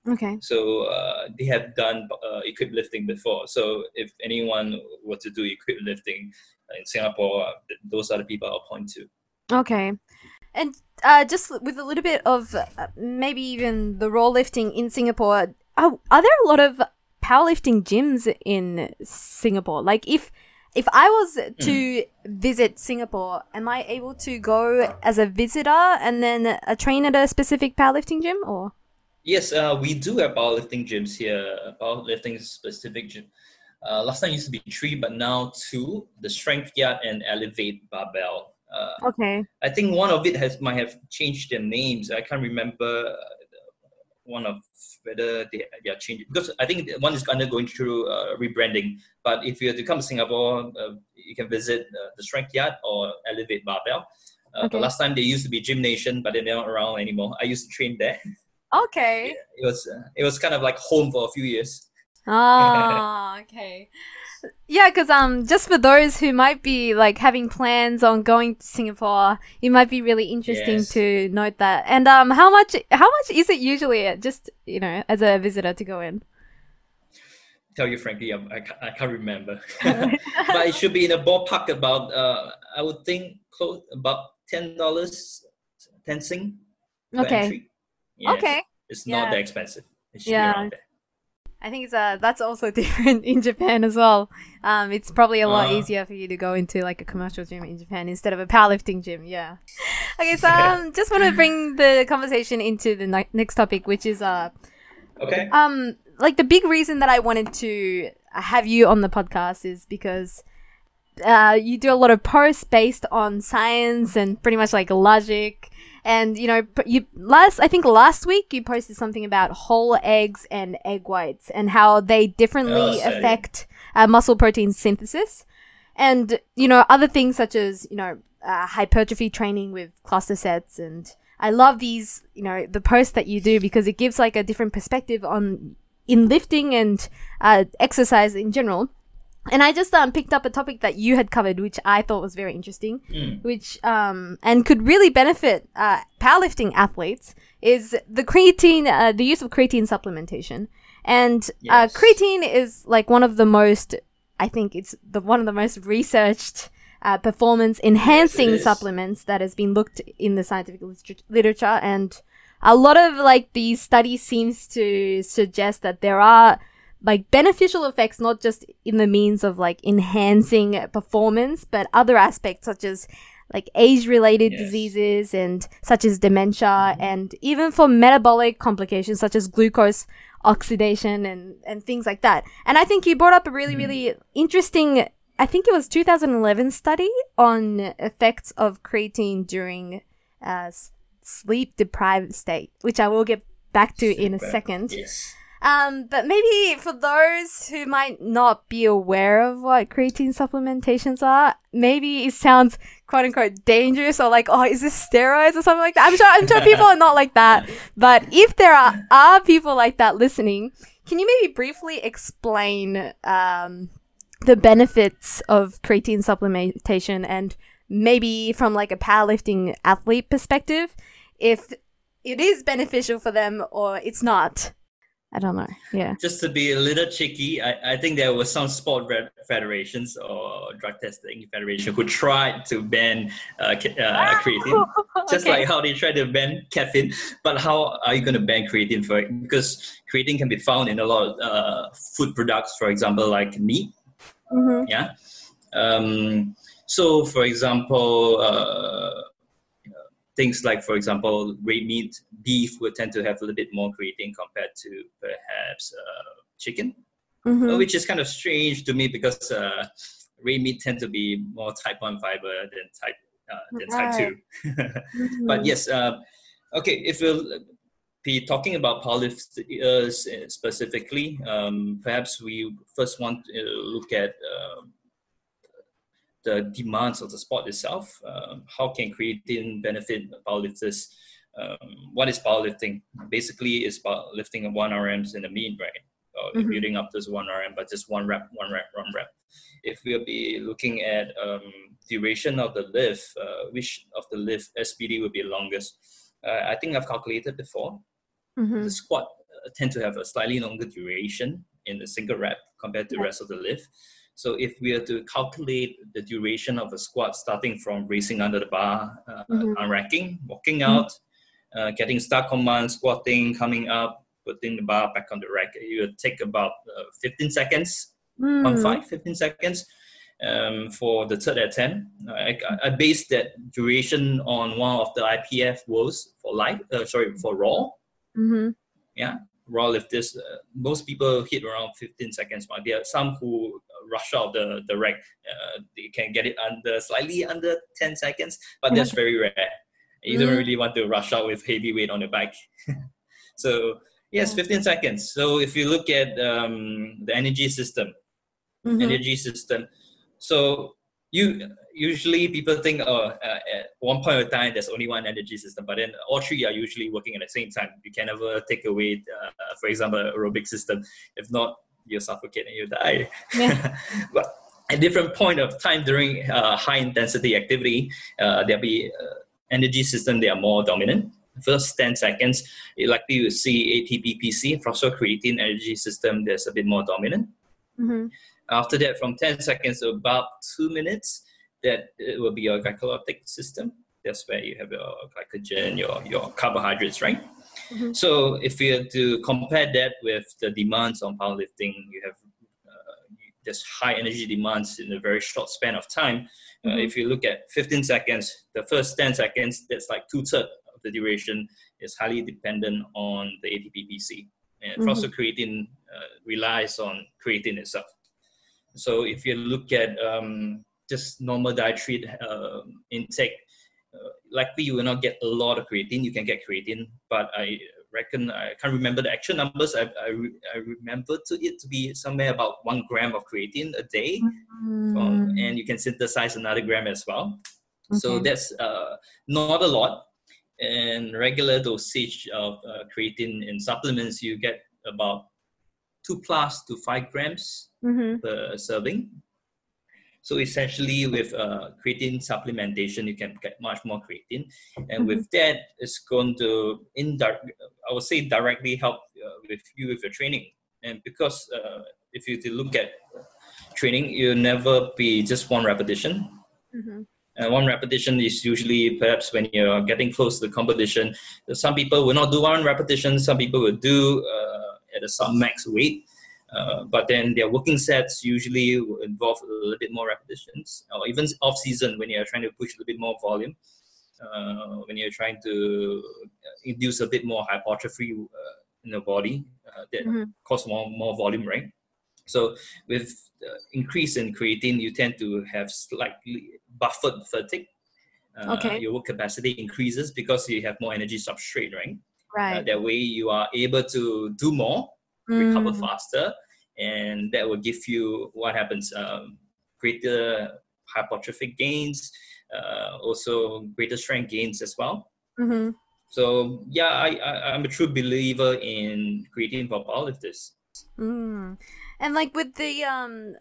[SPEAKER 1] okay.
[SPEAKER 2] So uh, they have done uh, equipped lifting before. So if anyone were to do equipped lifting in Singapore, uh, those are the people I'll point to.
[SPEAKER 1] Okay. And uh, just with a little bit of uh, maybe even the raw lifting in Singapore, are, are there a lot of powerlifting gyms in Singapore? Like if if I was to visit Singapore, am I able to go as a visitor and then a train at a specific powerlifting gym or?
[SPEAKER 2] Yes, uh, we do have powerlifting gyms here, powerlifting specific gym. Uh, last time used to be three, but now two, the Strength Yard and Elevate Barbell. Uh,
[SPEAKER 1] Okay.
[SPEAKER 2] I think one of it has might have changed their names. I can't remember uh, one of whether they, they are changing because I think one is undergoing through uh, rebranding. But if you are to come to Singapore, uh, you can visit uh, the Strength Yard or Elevate Barbell. Uh,
[SPEAKER 1] Okay.
[SPEAKER 2] The last time they used to be Gym Nation, but they're not around anymore. I used to train there.
[SPEAKER 1] Okay.
[SPEAKER 2] It was uh, it was kind of like home for a few years.
[SPEAKER 1] Ah, okay. Yeah, because um, just for those who might be like having plans on going to Singapore, it might be really interesting
[SPEAKER 2] Yes.
[SPEAKER 1] to note that. And um, how much how much is it usually just you know as a visitor to go in?
[SPEAKER 2] Tell you frankly, I, I, I can't remember, but it should be in a ballpark about uh, I would think close about ten dollars, ten sing.
[SPEAKER 1] Okay.
[SPEAKER 2] Yes.
[SPEAKER 1] Okay.
[SPEAKER 2] It's
[SPEAKER 1] Yeah.
[SPEAKER 2] not that expensive. It should
[SPEAKER 1] Yeah.
[SPEAKER 2] Be around there.
[SPEAKER 1] I think it's uh that's also different in Japan as well. Um, it's probably a lot
[SPEAKER 2] Uh.
[SPEAKER 1] easier for you to go into like a commercial gym in Japan instead of a powerlifting gym. Yeah. Okay, so um, just want to bring the conversation into the ne- next topic, which is uh
[SPEAKER 2] Okay.
[SPEAKER 1] um like the big reason that I wanted to have you on the podcast is because uh, you do a lot of posts based on science and pretty much like logic. And you know, you last I think last week you posted something about whole eggs and egg whites and how they differently
[SPEAKER 2] Oh,
[SPEAKER 1] affect uh, muscle protein synthesis, and you know other things such as you know uh, hypertrophy training with cluster sets. And I love these, you know, the posts that you do because it gives like a different perspective on in lifting and uh, exercise in general. And I just um, picked up a topic that you had covered, which I thought was very interesting,
[SPEAKER 2] Mm.
[SPEAKER 1] which um, and could really benefit uh, powerlifting athletes is the creatine, uh, the use of creatine supplementation. And uh, creatine is like one of the most, I think it's the one of the most researched uh, performance enhancing
[SPEAKER 2] is.
[SPEAKER 1] supplements that has been looked in the scientific liter- literature and a lot of like these studies seems to suggest that there are like beneficial effects not just in the means of like enhancing performance but other aspects such as like age related
[SPEAKER 2] Yes.
[SPEAKER 1] diseases and such as dementia and even for metabolic complications such as glucose oxidation and and things like that and i think you brought up a really really interesting i think it was 2011 study on effects of creatine during uh, sleep deprived state which i will get back to in a second
[SPEAKER 2] Yes.
[SPEAKER 1] Um, but maybe for those who might not be aware of what creatine supplementations are, maybe it sounds quote unquote dangerous or like, oh, is this steroids or something like that? I'm sure, I'm sure people are not like that. But if there are, are people like that listening, can you maybe briefly explain, um, the benefits of creatine supplementation and maybe from like a powerlifting athlete perspective, if it is beneficial for them or it's not? I don't know. Yeah.
[SPEAKER 2] Just to be a little cheeky, I, I think there were some sport federations or drug testing federation who tried to ban uh, uh, creatine, just
[SPEAKER 1] Okay.
[SPEAKER 2] like how they tried to ban caffeine. But how are you going to ban creatine for it? Because creatine can be found in a lot of uh, food products, for example, like meat.
[SPEAKER 1] Mhm.
[SPEAKER 2] Yeah. Um, so, for example, uh, things like, for example, red meat, beef would tend to have a little bit more creatine compared to perhaps uh, chicken, mm-hmm. which is kind of strange to me because uh, red meat tend to be more type 1 fiber than type uh, than right. type 2. mm-hmm. But yes, uh, okay, if we'll be talking about powerlifters uh, specifically, um, perhaps we first want to look at uh, the demands of the sport itself. Um, how can creatine benefit powerlifters? Um, what is powerlifting? Basically, it's about lifting one RMs in the mean, right? Or mm-hmm. building up this one RM, but just one rep, one rep, one rep. If we'll be looking at um, duration of the lift, uh, which of the lift SBD will be longest? Uh, I think I've calculated before. Mm-hmm. The squat uh, tend to have a slightly longer duration in a single rep compared to the rest of the lift. So if we are to calculate the duration of a squat starting from racing under the bar, uh, mm-hmm. unracking, walking mm-hmm. out, uh, getting start command, squatting, coming up, putting the bar back on the rack, it will take about uh, 15 seconds, mm. on five, 15 seconds. Um, for the third attempt. I, I based that duration on one of the IPF woes for live, uh, sorry, for raw. Mm-hmm. Yeah, raw lifters. Uh, most people hit around 15 seconds. But there are some who rush out the, the rack. Uh, they can get it under slightly under 10 seconds, but that's very rare. You don't mm. really want to rush out with heavy weight on the bike. so yes, 15 seconds. So if you look at um, the energy system, mm-hmm. energy system. So you usually people think oh uh, at one point of time there's only one energy system but then all three are usually working at the same time you can never take away uh, for example aerobic system if not you suffocate and you die. Yeah. but at different point of time during uh, high intensity activity, uh, there'll be uh, energy system they are more dominant. First 10 seconds, you likely will see ATP PC, phosphocreatine energy system, that's a bit more dominant. Mm-hmm. After that, from 10 seconds to about two minutes, that it will be your glycolytic system. That's where you have your glycogen, your, your carbohydrates, right? Mm-hmm. So if you have to compare that with the demands on powerlifting, you have uh, there's high energy demands in a very short span of time. Uh, mm-hmm. if you look at 15 seconds, the first 10 seconds, that's like two thirds of the duration is highly dependent on the ATP-PC. And mm-hmm. phosphocreatine uh, relies on creatine itself. So if you look at um, just normal dietary uh, intake, uh, likely you will not get a lot of creatine. You can get creatine, but I reckon I can't remember the actual numbers. I, I, I remember to it to be somewhere about one gram of creatine a day, mm. um, and you can synthesize another gram as well. Okay. So that's uh, not a lot. And regular dosage of uh, creatine in supplements, you get about two plus to five grams mm-hmm. per serving. So essentially, with uh, creatine supplementation, you can get much more creatine, and mm-hmm. with that, it's going to indirect, I would say, directly help uh, with you with your training. And because uh, if you look at training, you'll never be just one repetition. Mm-hmm. And one repetition is usually perhaps when you're getting close to the competition. Some people will not do one repetition. Some people will do uh, at a sub max weight uh, but then their working sets usually involve a little bit more repetitions, or even off season when you're trying to push a little bit more volume, uh, when you're trying to uh, induce a bit more hypertrophy uh, in the body uh, that mm-hmm. cause more more volume, right? So with increase in creatine, you tend to have slightly buffered fatigue. okay. Your work capacity increases because you have more energy substrate, right?
[SPEAKER 1] Right.
[SPEAKER 2] that way, you are able to do more recover mm. faster, and that will give you what happens um, greater hypertrophic gains, uh, also greater strength gains as well. Mm-hmm. So yeah, I, I am a true believer in creatine for powerlifters.
[SPEAKER 1] Mm. And like with the um,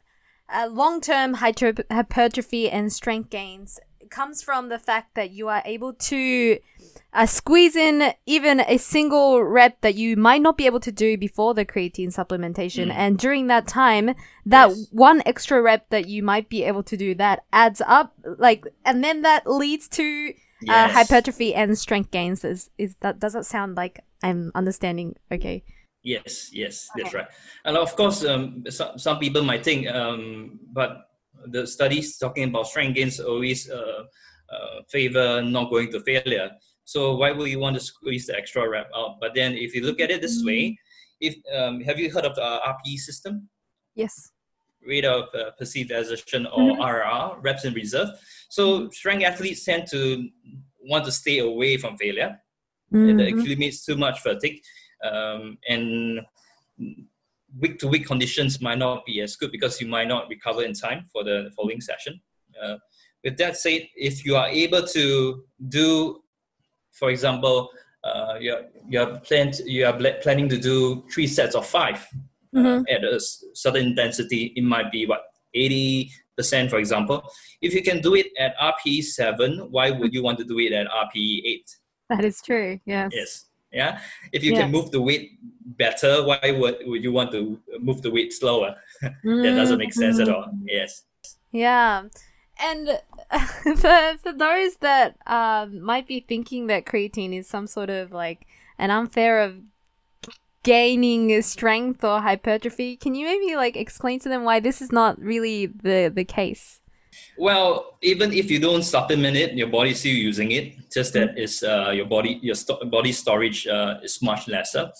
[SPEAKER 1] uh, long term hypertrophy and strength gains, comes from the fact that you are able to uh, squeeze in even a single rep that you might not be able to do before the creatine supplementation. Mm. And during that time, that yes. one extra rep that you might be able to do that adds up, like, and then that leads to uh, hypertrophy and strength gains. Is, is that, does that sound like I'm understanding? Okay.
[SPEAKER 2] Yes, yes, okay. that's right. And of course, um, some, some people might think, um, but the studies talking about strength gains always uh, uh, favor not going to failure. So why would you want to squeeze the extra rep out? But then if you look at it this way, if um, have you heard of the RPE system?
[SPEAKER 1] Yes.
[SPEAKER 2] Rate of uh, perceived exertion or mm-hmm. RR, reps in reserve. So strength athletes tend to want to stay away from failure. Mm-hmm. It accumulates too much fatigue, um, and week to week conditions might not be as good because you might not recover in time for the following session. Uh, with that said, if you are able to do, for example, uh, you're you're planned you are planning to do three sets of 5 uh, mm-hmm. at a certain intensity. It might be what eighty percent, for example. If you can do it at RPE seven, why would you want to do it at RPE eight?
[SPEAKER 1] That is true. Yes.
[SPEAKER 2] Yes. Yeah. If you yeah. can move the weight better, why would, would you want to move the weight slower? that doesn't make sense mm-hmm. at all. Yes.
[SPEAKER 1] Yeah. And for, for those that um, might be thinking that creatine is some sort of like an unfair of gaining strength or hypertrophy, can you maybe like explain to them why this is not really the the case?
[SPEAKER 2] Well, even if you don't supplement it, your body's still using it. Just that is uh, your body your sto- body storage uh, is much lesser.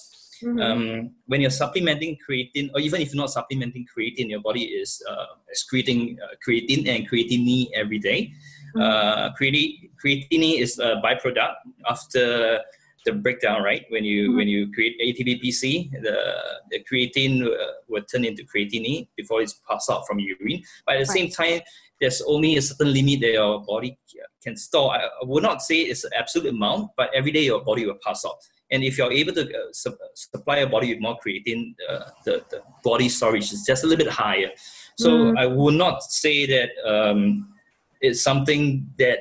[SPEAKER 2] Mm-hmm. Um, when you're supplementing creatine, or even if you're not supplementing creatine, your body is uh, excreting uh, creatine and creatinine every day. Mm-hmm. Uh, creatine, creatinine is a byproduct after the breakdown, right? When you mm-hmm. when you create ATP-PC, the, the creatine uh, will turn into creatinine before it's passed out from urine. But at the right. same time, there's only a certain limit that your body can store. I would not say it's an absolute amount, but every day your body will pass out. And if you're able to uh, su- supply your body with more creatine, uh, the, the body storage is just a little bit higher. So mm. I would not say that um, it's something that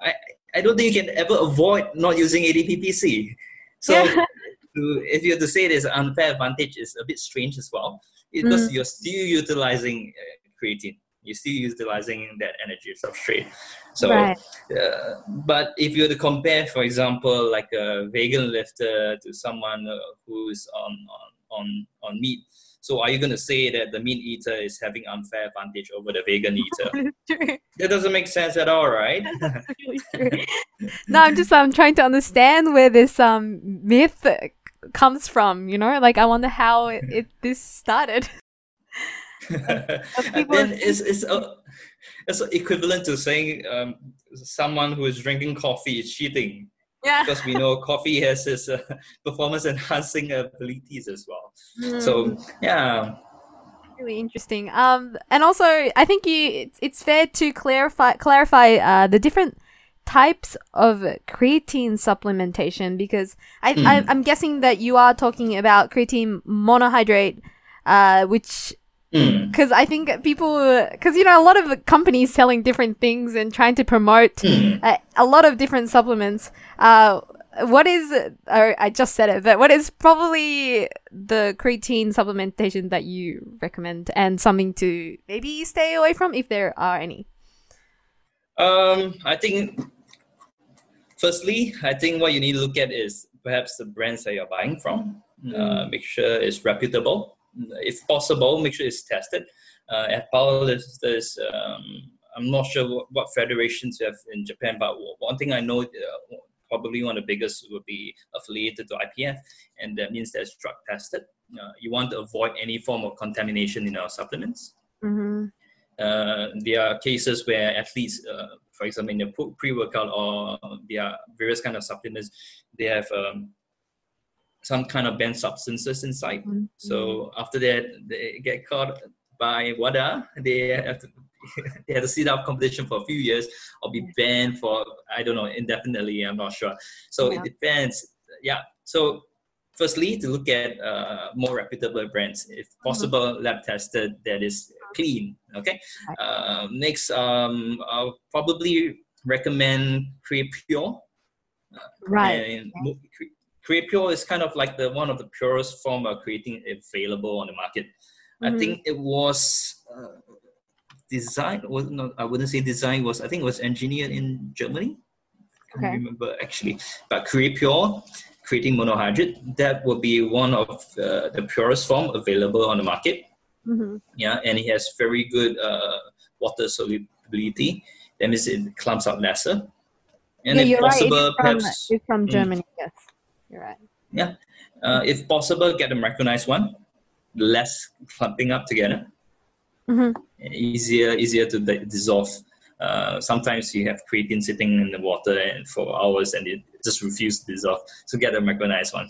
[SPEAKER 2] I, I don't think you can ever avoid not using ATP-PC. So yeah. to, if you have to say there's an unfair advantage, is a bit strange as well because mm. you're still utilizing uh, creatine you're still utilizing that energy substrate. So, right. uh, but if you were to compare, for example, like a vegan lifter to someone uh, who's on, on on on meat, so are you going to say that the meat eater is having unfair advantage over the vegan eater? that doesn't make sense at all, right?
[SPEAKER 1] no, I'm just I'm trying to understand where this um myth comes from. You know, like I wonder how it, it this started.
[SPEAKER 2] and then it's, it's, uh, it's equivalent to saying um, someone who is drinking coffee is cheating. Yeah. Because we know coffee has its uh, performance enhancing abilities as well. Mm. So, yeah.
[SPEAKER 1] Really interesting. Um, and also, I think you it's, it's fair to clarify clarify uh, the different types of creatine supplementation because I, mm. I am guessing that you are talking about creatine monohydrate, uh, which because mm. I think people, because you know, a lot of companies selling different things and trying to promote mm. a, a, lot of different supplements. Uh, what is, uh, I just said it, but what is probably the creatine supplementation that you recommend and something to maybe stay away from if there are any?
[SPEAKER 2] Um, I think, firstly, I think what you need to look at is perhaps the brands that you're buying from. Mm. Uh, make sure it's reputable if possible, make sure it's tested. Uh, at there's um, I'm not sure what, what, federations you have in Japan, but one thing I know, uh, probably one of the biggest would be affiliated to IPF, and that means that's drug tested. Uh, you want to avoid any form of contamination in our supplements. Mm-hmm. Uh, there are cases where athletes, uh, for example, in the pre-workout or there are various kind of supplements, they have um, some kind of banned substances inside. Mm-hmm. So after that, they get caught by WADA. They have to they have to sit out competition for a few years or be banned for I don't know indefinitely. I'm not sure. So yeah. it depends. Yeah. So firstly, to look at uh, more reputable brands, if mm-hmm. possible, mm-hmm. lab tested that is clean. Okay. Uh, next, um, I'll probably recommend Creapure.
[SPEAKER 1] Right.
[SPEAKER 2] CreaPure is kind of like the one of the purest form of creatine available on the market. Mm-hmm. I think it was uh, designed was not I wouldn't say design was I think it was engineered in Germany. I can't remember actually. But CreaPure, creatine monohydrate, that would be one of uh, the purest form available on the market. Mm-hmm. Yeah, and it has very good uh, water solubility. That means it clumps up lesser. And
[SPEAKER 1] yeah,
[SPEAKER 2] if possible,
[SPEAKER 1] right. It is from,
[SPEAKER 2] perhaps
[SPEAKER 1] it's from
[SPEAKER 2] Mm.
[SPEAKER 1] Germany. Yes, you're right.
[SPEAKER 2] yeah, uh, if possible, get a micronized one, less clumping up together,
[SPEAKER 1] hmm
[SPEAKER 2] easier easier to di- dissolve. Uh, sometimes you have creatine sitting in the water and for hours and it just refuses to dissolve. So get a micronized one.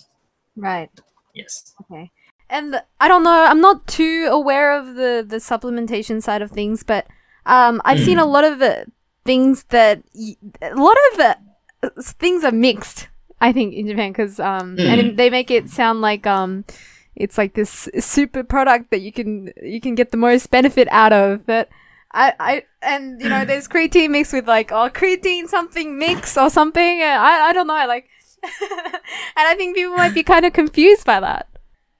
[SPEAKER 1] Right.
[SPEAKER 2] Yes.
[SPEAKER 1] Okay. And I don't know, I'm not too aware of the, the supplementation side of things, but um, I've seen a lot of uh, things that y- a lot of uh, things are mixed. I think in Japan because um, and they make it sound like um, it's like this super product that you can you can get the most benefit out of. But I, I and you know there's creatine mixed with like oh creatine something mix or something. I I don't know like. and I think people might be kind of confused by that.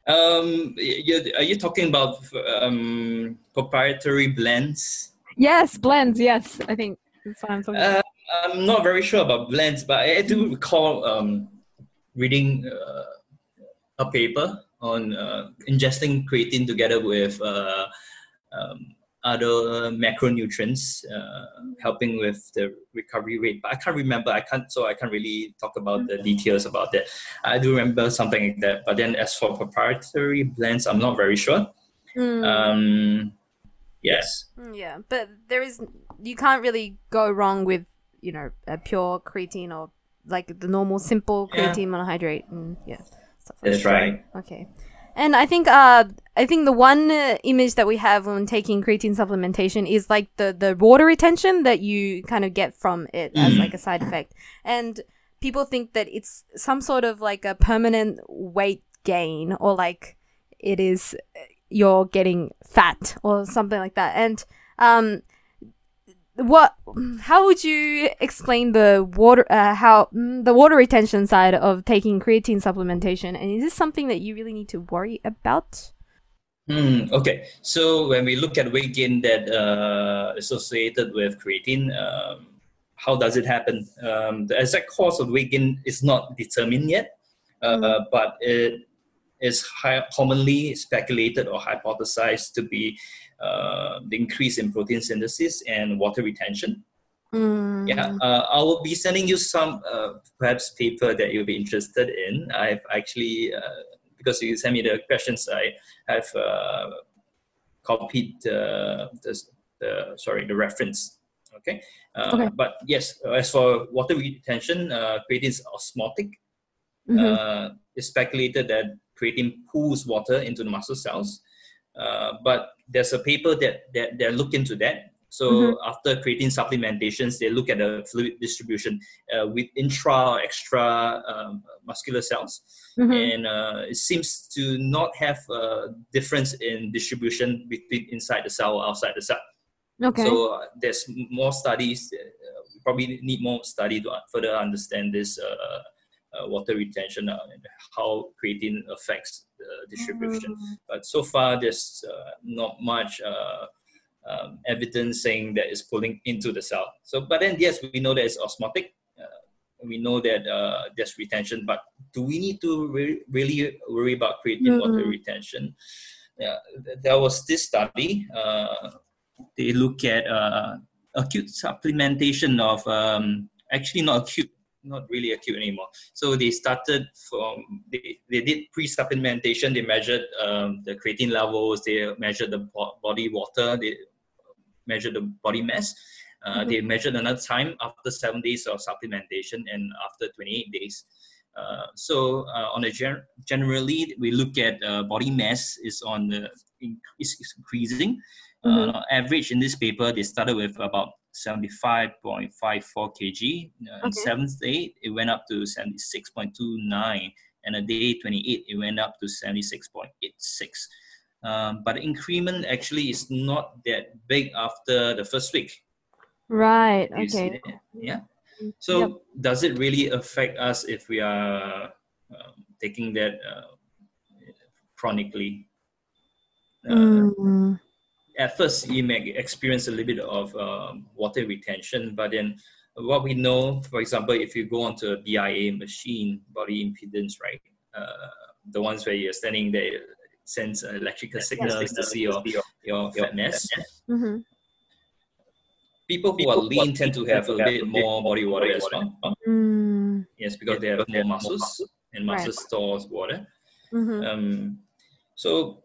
[SPEAKER 2] Um, you, are you talking about um, proprietary blends?
[SPEAKER 1] Yes, blends. Yes, I think that's what I'm talking
[SPEAKER 2] Uh, I'm not very sure about blends, but I do recall um, reading uh, a paper on uh, ingesting creatine together with uh, um, other macronutrients, uh, helping with the recovery rate. But I can't remember. I can't, so I can't really talk about the details about that. I do remember something like that. But then, as for proprietary blends, I'm not very sure.
[SPEAKER 1] Mm,
[SPEAKER 2] Um, yes.
[SPEAKER 1] mm, yeah, but there is you can't really go wrong with you know a pure creatine or like the normal simple
[SPEAKER 2] Yeah.
[SPEAKER 1] creatine monohydrate and yeah. Stuff like
[SPEAKER 2] That's
[SPEAKER 1] that.
[SPEAKER 2] right.
[SPEAKER 1] Okay. And I think uh I think the one uh, image that we have when taking creatine supplementation is like the the water retention that you kind of get from it as
[SPEAKER 2] Mm.
[SPEAKER 1] like a side effect. And people think that it's some sort of like a permanent weight gain or like it is uh, you're getting fat or something like that. And um what how would you explain the water uh, how mm, the water retention side of taking creatine supplementation and is this something that you really need to worry about
[SPEAKER 2] Hmm, okay, so when we look at weight gain that uh, associated with creatine, um, how does it happen? Um, the exact cause of weight gain is not determined yet, uh,
[SPEAKER 1] Mm.
[SPEAKER 2] but it is high, commonly speculated or hypothesized to be uh, the increase in protein synthesis and water retention.
[SPEAKER 1] mm.
[SPEAKER 2] Yeah, uh, I will be sending you some uh, perhaps paper that you'll be interested in. I've actually uh, because you sent me the questions, I have uh, copied the, the sorry the reference. Okay, uh,
[SPEAKER 1] Okay.
[SPEAKER 2] but yes, as for water retention, uh, creatine is osmotic.
[SPEAKER 1] Mhm.
[SPEAKER 2] Uh, it's speculated that creatine pulls water into the muscle cells, uh, but there's a paper that that, that look into that. So
[SPEAKER 1] Mhm.
[SPEAKER 2] after creatine supplementations, they look at the fluid distribution uh, with intra or extra um, muscular cells,
[SPEAKER 1] Mhm.
[SPEAKER 2] and uh, it seems to not have a difference in distribution between inside the cell or outside the cell.
[SPEAKER 1] okay
[SPEAKER 2] So uh, there's more studies. Uh, we probably need more study to uh, further understand this uh, uh, water retention uh, and how creatine affects distribution.
[SPEAKER 1] Mm.
[SPEAKER 2] But so far, there's uh, not much uh, um, evidence saying that it's pulling into the cell. So, but then yes, we know that it's osmotic. Uh, we know that uh, there's retention, but do we need to re- really worry about creatine water
[SPEAKER 1] Mhm.
[SPEAKER 2] retention? Yeah, there was this study. Uh, they look at uh, acute supplementation of um, actually not acute not really acute anymore. So they started from they, they did pre-supplementation. They measured um, the creatine levels. They measured the bo- body water. They measured the body mass. Uh,
[SPEAKER 1] Mhm.
[SPEAKER 2] they measured another time after seven days of supplementation and after 28 days. Uh, so uh, on a gen- generally we look at uh, body mass is on the is, increasing.
[SPEAKER 1] Mhm.
[SPEAKER 2] uh, average in this paper, they started with about 75.54 kg. Uh, On
[SPEAKER 1] Okay.
[SPEAKER 2] seventh day, it went up to 76.29. And a day 28, it went up to 76.86. Um, but the increment actually is not that big after the first week.
[SPEAKER 1] right
[SPEAKER 2] you
[SPEAKER 1] okay?
[SPEAKER 2] Yeah. So
[SPEAKER 1] yep.
[SPEAKER 2] does it really affect us if we are um, taking that uh, chronically? Uh,
[SPEAKER 1] Mm.
[SPEAKER 2] At first you may experience a little bit of um, water retention, but then what we know, for example, if you go onto a BIA machine, body impedance, right, uh, the ones where you're standing there, it sends electrical signals to see your, your fat mass.
[SPEAKER 1] Mhm.
[SPEAKER 2] people who are lean tend to have a bit more body water as well.
[SPEAKER 1] Mm.
[SPEAKER 2] Yes, because they have more muscles and muscles
[SPEAKER 1] Right.
[SPEAKER 2] stores water.
[SPEAKER 1] Mhm.
[SPEAKER 2] Um, so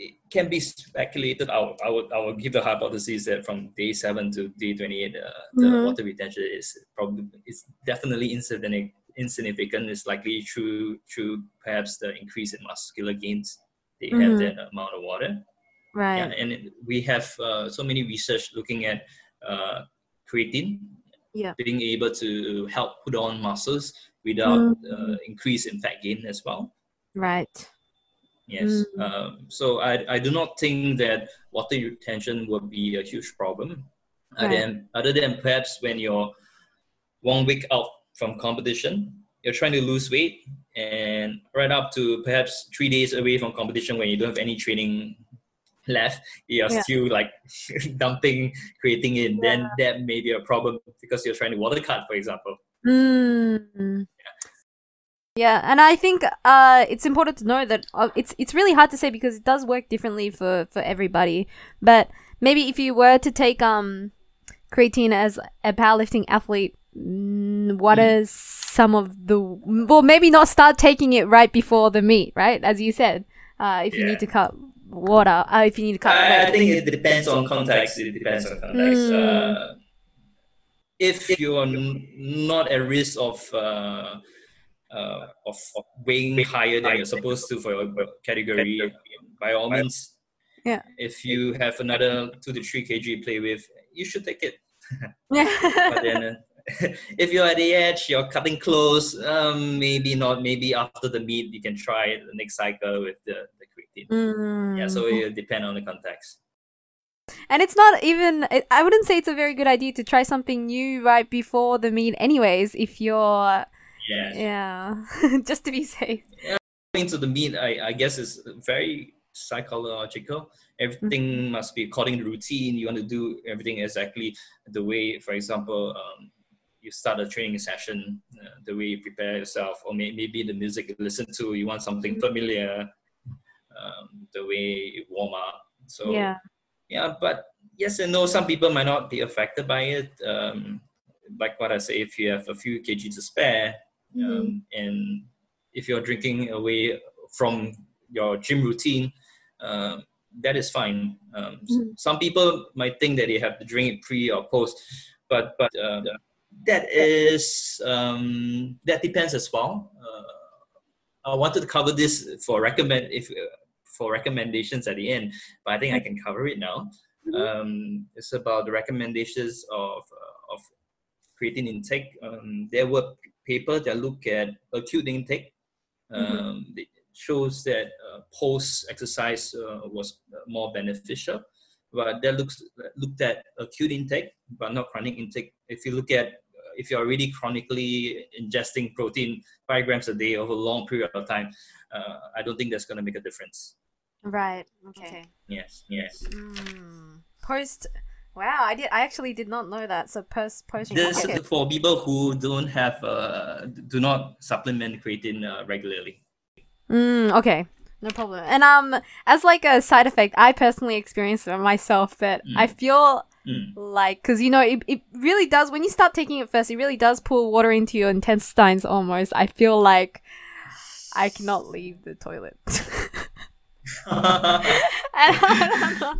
[SPEAKER 2] it can be speculated. I would, I would, I would give the hypothesis that from day seven to day twenty-eight, uh, the
[SPEAKER 1] Mhm.
[SPEAKER 2] water retention is probably it's definitely insignificant. Insignificant is likely through through perhaps the increase in muscular gains. They have
[SPEAKER 1] Mhm.
[SPEAKER 2] that amount of water.
[SPEAKER 1] Right.
[SPEAKER 2] Yeah, and it- we have uh, so many research looking at uh, creatine
[SPEAKER 1] Yeah.
[SPEAKER 2] being able to help put on muscles without
[SPEAKER 1] Mm.
[SPEAKER 2] uh, increase in fat gain as well.
[SPEAKER 1] Right.
[SPEAKER 2] Yes.
[SPEAKER 1] Mm.
[SPEAKER 2] Um, so I, I do not think that water retention will be a huge problem. Other than, other than perhaps when you're one week out from competition, you're trying to lose weight, and right up to perhaps three days away from competition when you don't have any training left, you're
[SPEAKER 1] Yeah.
[SPEAKER 2] still like dumping, creating it. Then that may be a problem because you're trying to water cut, for example.
[SPEAKER 1] Mm. Yeah, and I think uh, it's important to know that uh, it's it's really hard to say because it does work differently for for everybody. But maybe if you were to take um creatine as a powerlifting athlete, mm, what
[SPEAKER 2] Mm.
[SPEAKER 1] are some of the well maybe not start taking it right before the meet, right? As you said, uh, if you need to cut water, uh, if you need to cut
[SPEAKER 2] I, I think it depends on context. It depends on context.
[SPEAKER 1] Mm.
[SPEAKER 2] Uh, if you are n- not at risk of uh, of of weighing higher than you're supposed to for your category, by all means.
[SPEAKER 1] Yeah.
[SPEAKER 2] If you have another two to three kg play with, you should take it.
[SPEAKER 1] Yeah.
[SPEAKER 2] But then, uh, if you're at the edge, you're cutting close. Um, maybe not. Maybe after the meet, you can try it the next cycle with the the creatine. Yeah. So
[SPEAKER 1] Mm.
[SPEAKER 2] it depend on the context.
[SPEAKER 1] And it's not even, I wouldn't say it's a very good idea to try something new right before the meet, anyways, if you're,
[SPEAKER 2] Yeah.
[SPEAKER 1] yeah, just to be safe.
[SPEAKER 2] going to the meet, I, I guess is very psychological. Everything must be according to routine. You want to do everything exactly the way, for example, um, you start a training session, uh, the way you prepare yourself, or may, maybe the music you listen to, you want something familiar, um, the way you warm up. So
[SPEAKER 1] Yeah.
[SPEAKER 2] yeah, but yes and no. Some people might not be affected by it. Um, like what I say, if you have a few kg to spare, um, and if you're drinking away from your gym routine, um, that is fine. Um, s-
[SPEAKER 1] Mhm.
[SPEAKER 2] Some people might think that they have to drink it pre or post, but but uh, that is um, that depends as well. Uh, I wanted to cover this for recommend if uh, for recommendations at the end, but I think I can cover it now. Um, it's about the recommendations of uh, of creatine intake. Um, there were paper that look at acute intake. Um, It shows that uh, post exercise uh, was more beneficial, but that looks looked at acute intake, but not chronic intake. If you look at uh, if you're already chronically ingesting protein five grams a day over a long period of time, uh, I don't think that's going to make a difference.
[SPEAKER 1] Right. Okay.
[SPEAKER 2] Yes, yes.
[SPEAKER 1] Mm. Post. Wow, I did. I actually did not know that. So post post.
[SPEAKER 2] This is for people who don't have uh, do not supplement creatine uh, regularly.
[SPEAKER 1] Mm, okay. No problem. And um, as like a side effect, I personally experienced it myself that I feel
[SPEAKER 2] Mm.
[SPEAKER 1] like because you know it, it really does when you start taking it first it really does pull water into your intestines almost i feel like i cannot leave the toilet I, don't know.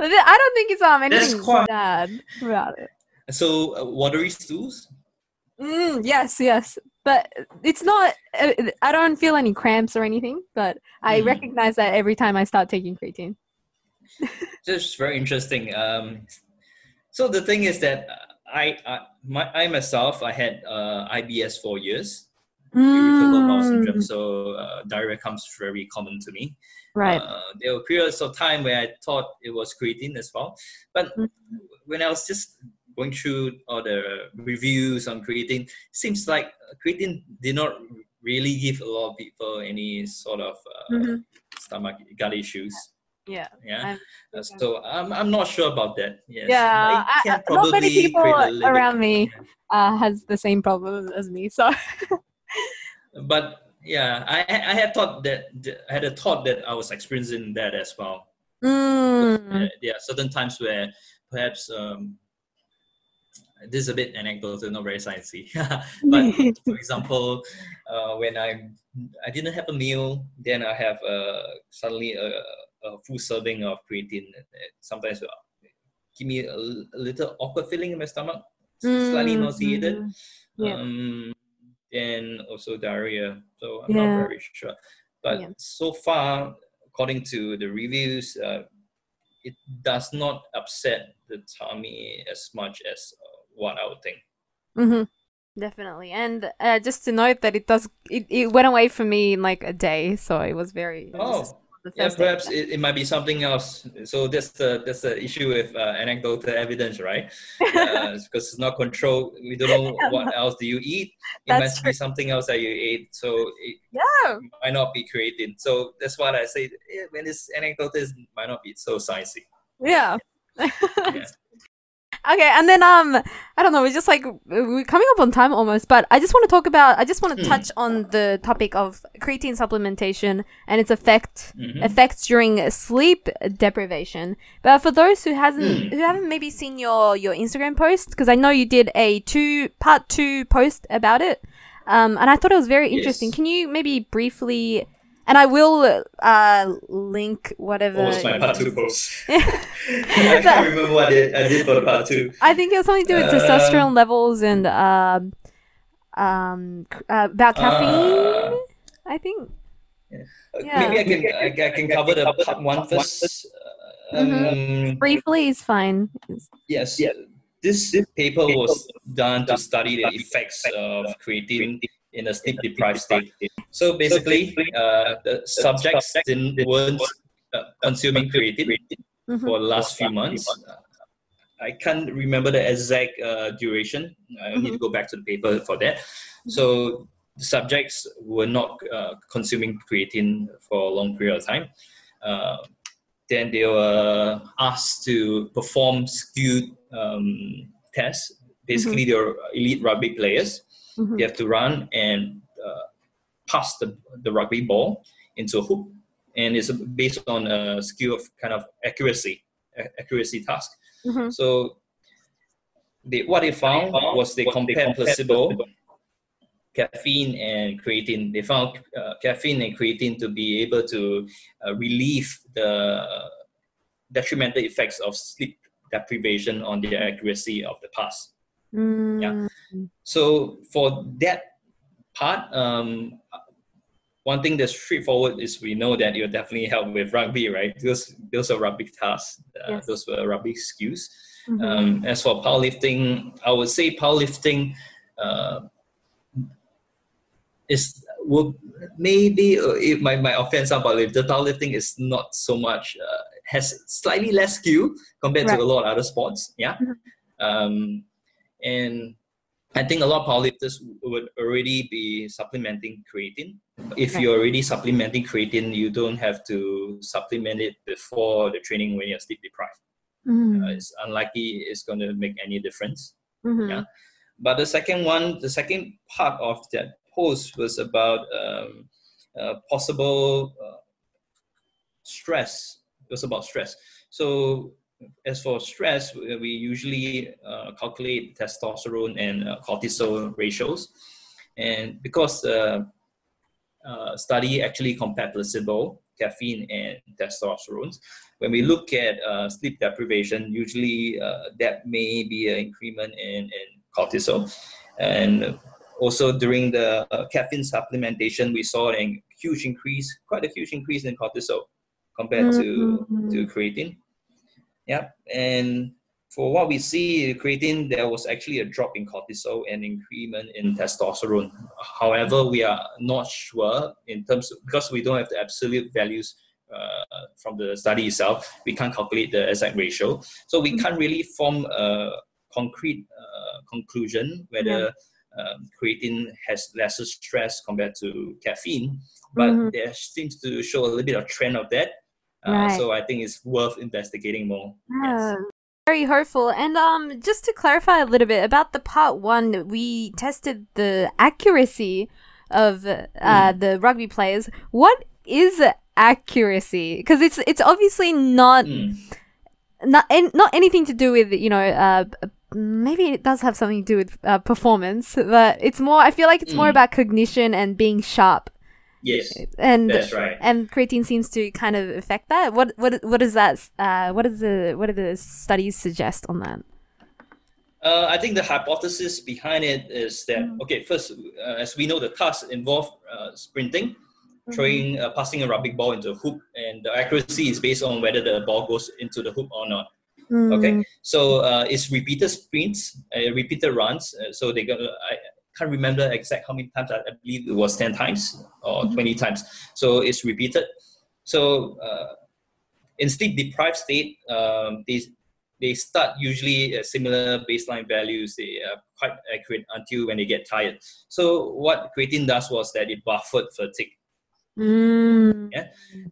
[SPEAKER 1] I don't think it's um anything
[SPEAKER 2] quite-
[SPEAKER 1] bad about it
[SPEAKER 2] so uh, watery stools.
[SPEAKER 1] mm, yes yes but it's not uh, i don't feel any cramps or anything but i
[SPEAKER 2] Mm.
[SPEAKER 1] recognize that every time i start taking creatine
[SPEAKER 2] Just very interesting. Um, so the thing is that I, I, my, I myself, I had uh, IBS for years, irritable bowel syndrome.
[SPEAKER 1] Mm,
[SPEAKER 2] So uh, diarrhea comes very common to me.
[SPEAKER 1] Right
[SPEAKER 2] Uh, there were periods of time where I thought it was creatine as well, but
[SPEAKER 1] Mhm.
[SPEAKER 2] when I was just going through all the reviews on creatine, seems like creatine did not really give a lot of people any sort of uh,
[SPEAKER 1] Mhm.
[SPEAKER 2] stomach gut issues.
[SPEAKER 1] yeah
[SPEAKER 2] Yeah.
[SPEAKER 1] I'm-
[SPEAKER 2] Uh, so I'm, I'm not sure about that. Yes.
[SPEAKER 1] Yeah, I- I- not many people around me uh, has the same problem as me. So
[SPEAKER 2] But yeah, I I had thought that I had a thought that I was experiencing that as well.
[SPEAKER 1] Mm,
[SPEAKER 2] there are certain times where perhaps um, this is a bit anecdotal, not very sciencey. but for example, uh, when I I didn't have a meal, then I have uh, suddenly a, a full serving of creatine. Sometimes uh, give me a, a little awkward feeling in my stomach, mm, slightly nauseated. Yeah. Um, and also diarrhea. So I'm yeah. not very sure. But yeah. so far, according to the reviews, uh, it does not upset the tummy as much as uh, what I would think.
[SPEAKER 1] Mm-hmm. Definitely, and uh, just to note that it does, it, it went away from me in like a day, so it was very.
[SPEAKER 2] Oh, yeah, perhaps it, it might be something else. So that's the that's the issue with uh, anecdotal evidence, right? Uh, because it's not controlled. We don't know what else do you eat. It that's must true. be something else that you ate. So it
[SPEAKER 1] yeah.
[SPEAKER 2] might not be created. So that's what I say. Eh, when it's anecdotal, it might not be so sciencey.
[SPEAKER 1] Yeah. yeah. Okay, and then um, I don't know. We're just like we're coming up on time almost, but I just want to talk about. I just want to mm. touch on the topic of creatine supplementation and its effect mm-hmm. effects during sleep deprivation. But for those who hasn't mm. who haven't maybe seen your your Instagram post, because I know you did a two part two post about it, um, and I thought it was very interesting. Yes. Can you maybe briefly and I will uh, link whatever.
[SPEAKER 2] What was my part two post? I can't remember what I did, I did for the part two.
[SPEAKER 1] I think it was something to do with uh, testosterone levels and um, um, uh, about caffeine. Uh, I think.
[SPEAKER 2] Yeah. yeah. Maybe I can I, I, can cover the part one first.
[SPEAKER 1] Mm-hmm. Um, Briefly is fine.
[SPEAKER 2] Yes. Yeah. This paper was done to study the effects of creatine in a sleep deprived state. So basically, uh, the subjects didn't, weren't uh, consuming creatine mm-hmm. for the last few months. I can't remember the exact uh, duration. I mm-hmm. need to mm-hmm. go back to the paper for that. So the subjects were not uh, consuming creatine for a long period of time. Uh, then they were asked to perform skewed um, tests. Basically, mm-hmm. they're elite rugby players Mm-hmm. You have to run and uh, pass the, the rugby ball into a hoop, and it's based on a skill of kind of accuracy, accuracy task. Mm-hmm. So, they, what they found was they compared placebo, caffeine, and creatine. They found uh, caffeine and creatine to be able to uh, relieve the detrimental effects of sleep deprivation on the accuracy of the pass. Mm. Yeah. So for that part, um, one thing that's straightforward is we know that you'll definitely help with rugby, right? Those those are rugby tasks. Uh, yes. Those were rugby skills. Mm-hmm. Um, as for powerlifting, I would say powerlifting uh, is would maybe uh, it, my my offense on powerlifting. Powerlifting is not so much uh, has slightly less skill compared right. to a lot of other sports. Yeah. Mm-hmm. Um, and I think a lot of powerlifters would already be supplementing creatine. If okay. you're already supplementing creatine, you don't have to supplement it before the training when you're sleep deprived. Mm-hmm. Uh, it's unlikely it's going to make any difference. Mm-hmm. Yeah. But the second one, the second part of that post was about um, uh, possible uh, stress. It was about stress. So as for stress, we usually uh, calculate testosterone and uh, cortisol ratios. And because the uh, study actually compared placebo, caffeine, and testosterone, when we look at uh, sleep deprivation, usually uh, that may be an increment in, in cortisol. And also during the uh, caffeine supplementation, we saw a huge increase, quite a huge increase in cortisol compared mm-hmm. to, to creatine. Yeah, and for what we see, creatine, there was actually a drop in cortisol and increment in testosterone. However, we are not sure in terms of, because we don't have the absolute values uh, from the study itself. We can't calculate the exact ratio, so we can't really form a concrete uh, conclusion whether. Um, creatine has lesser stress compared to caffeine, but mm-hmm. there seems to show a little bit of trend of that right. So I think it's worth investigating more.
[SPEAKER 1] Yeah. Yes. Very hopeful. And um, just to clarify a little bit about the part one, we tested the accuracy of uh, mm. the rugby players. What is accuracy? Because it's it's obviously not. Mm. Not, not anything to do with you know uh, maybe it does have something to do with uh, performance, but it's more. I feel like it's more
[SPEAKER 2] Mm.
[SPEAKER 1] about cognition and being sharp.
[SPEAKER 2] Yes,
[SPEAKER 1] And
[SPEAKER 2] that's right.
[SPEAKER 1] and creatine seems to kind of affect that. What what what is that? Uh, what is the what do the studies suggest on that?
[SPEAKER 2] Uh, I think the hypothesis behind it is that
[SPEAKER 1] Mm.
[SPEAKER 2] okay. First, uh, as we know, the task involve uh, sprinting,
[SPEAKER 1] Mm-hmm.
[SPEAKER 2] throwing, uh, passing a rugby ball into a hoop, and the accuracy is based on whether the ball goes into the hoop or not.
[SPEAKER 1] Mm.
[SPEAKER 2] Okay, so uh, it's repeated sprints, uh, repeated runs. Uh, so they got. I can't remember exact how many times. I, I believe it was ten times or
[SPEAKER 1] Mm-hmm.
[SPEAKER 2] twenty times. So it's repeated. So uh, in sleep deprived state, um, they they start usually at similar baseline values. They are quite accurate until when they get tired. So what creatine does was that it buffered fatigue.
[SPEAKER 1] Mm.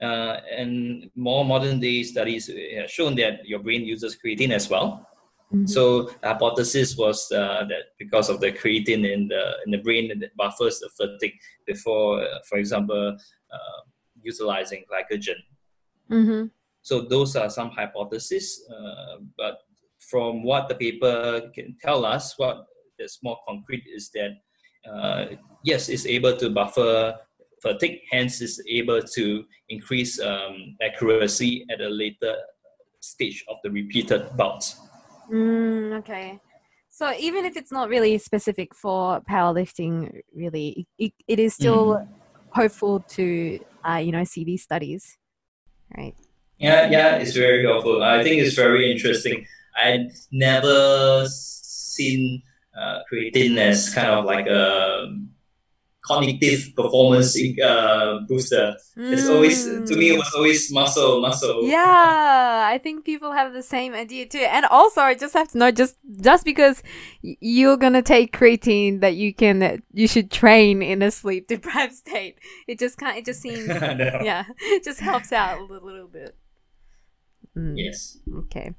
[SPEAKER 2] Uh, and more modern day studies have shown that your brain uses creatine as well.
[SPEAKER 1] Mhm.
[SPEAKER 2] So the hypothesis was uh, that because of the creatine in the in the brain, it buffers the fatigue before, uh, for example, uh, utilizing glycogen.
[SPEAKER 1] Mhm.
[SPEAKER 2] So those are some hypotheses, uh, but from what the paper can tell us, what is more concrete is that uh, yes, it's able to buffer fatigue, hence is able to increase um, accuracy at a later stage of the repeated bouts.
[SPEAKER 1] Mm, okay. So even if it's not really specific for powerlifting, really, it, it is still hopeful to, uh, you know, see these studies, right?
[SPEAKER 2] Yeah, yeah, it's very helpful. I think it's very interesting. I've never seen uh, creatine as kind of like a cognitive performance uh, booster. It's always to me it was always muscle, muscle.
[SPEAKER 1] Mm. Yeah, I think people have the same idea too. And also, I just have to know just just because you're gonna take creatine that you can you should train in a sleep deprived state. It just kind it just seems
[SPEAKER 2] No.
[SPEAKER 1] yeah, it just helps out a little bit. Mm.
[SPEAKER 2] Yes.
[SPEAKER 1] Okay.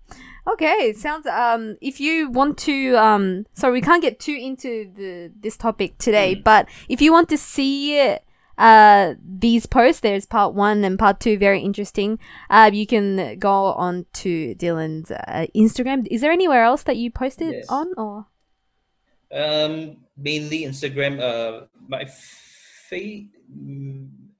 [SPEAKER 1] Okay. It sounds um if you want to um sorry, we can't get too into the this topic today,
[SPEAKER 2] Mm.
[SPEAKER 1] but if you want to see uh these posts, there's part one and part two very interesting. Uh you can go on to Dylan's uh, Instagram. Is there anywhere else that you posted
[SPEAKER 2] Yes.
[SPEAKER 1] on or
[SPEAKER 2] Um, mainly Instagram. Uh, my face.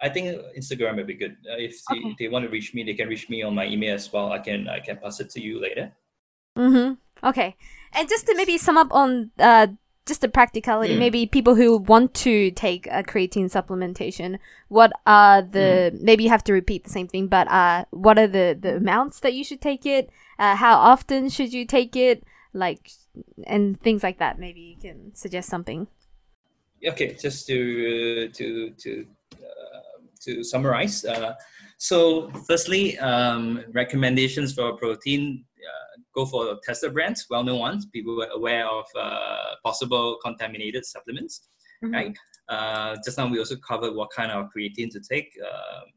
[SPEAKER 2] I think Instagram would be good. Uh, if they,
[SPEAKER 1] Okay.
[SPEAKER 2] they want to reach me, they can reach me on my email as well. I can I can pass it to you later.
[SPEAKER 1] Mm-hmm. Okay. And just to maybe sum up on uh just the practicality,
[SPEAKER 2] Mm.
[SPEAKER 1] maybe people who want to take a creatine supplementation, what are the
[SPEAKER 2] Mm.
[SPEAKER 1] maybe you have to repeat the same thing, but uh what are the the amounts that you should take it? Uh how often should you take it? Like and things like that. Maybe you can suggest something.
[SPEAKER 2] Okay, just to to to uh, to summarize. Uh, so, firstly, um, recommendations for protein. Uh, go for tested brands, well-known ones. People are aware of uh, possible contaminated supplements. right? Uh, just now we also covered what kind of creatine to take. Um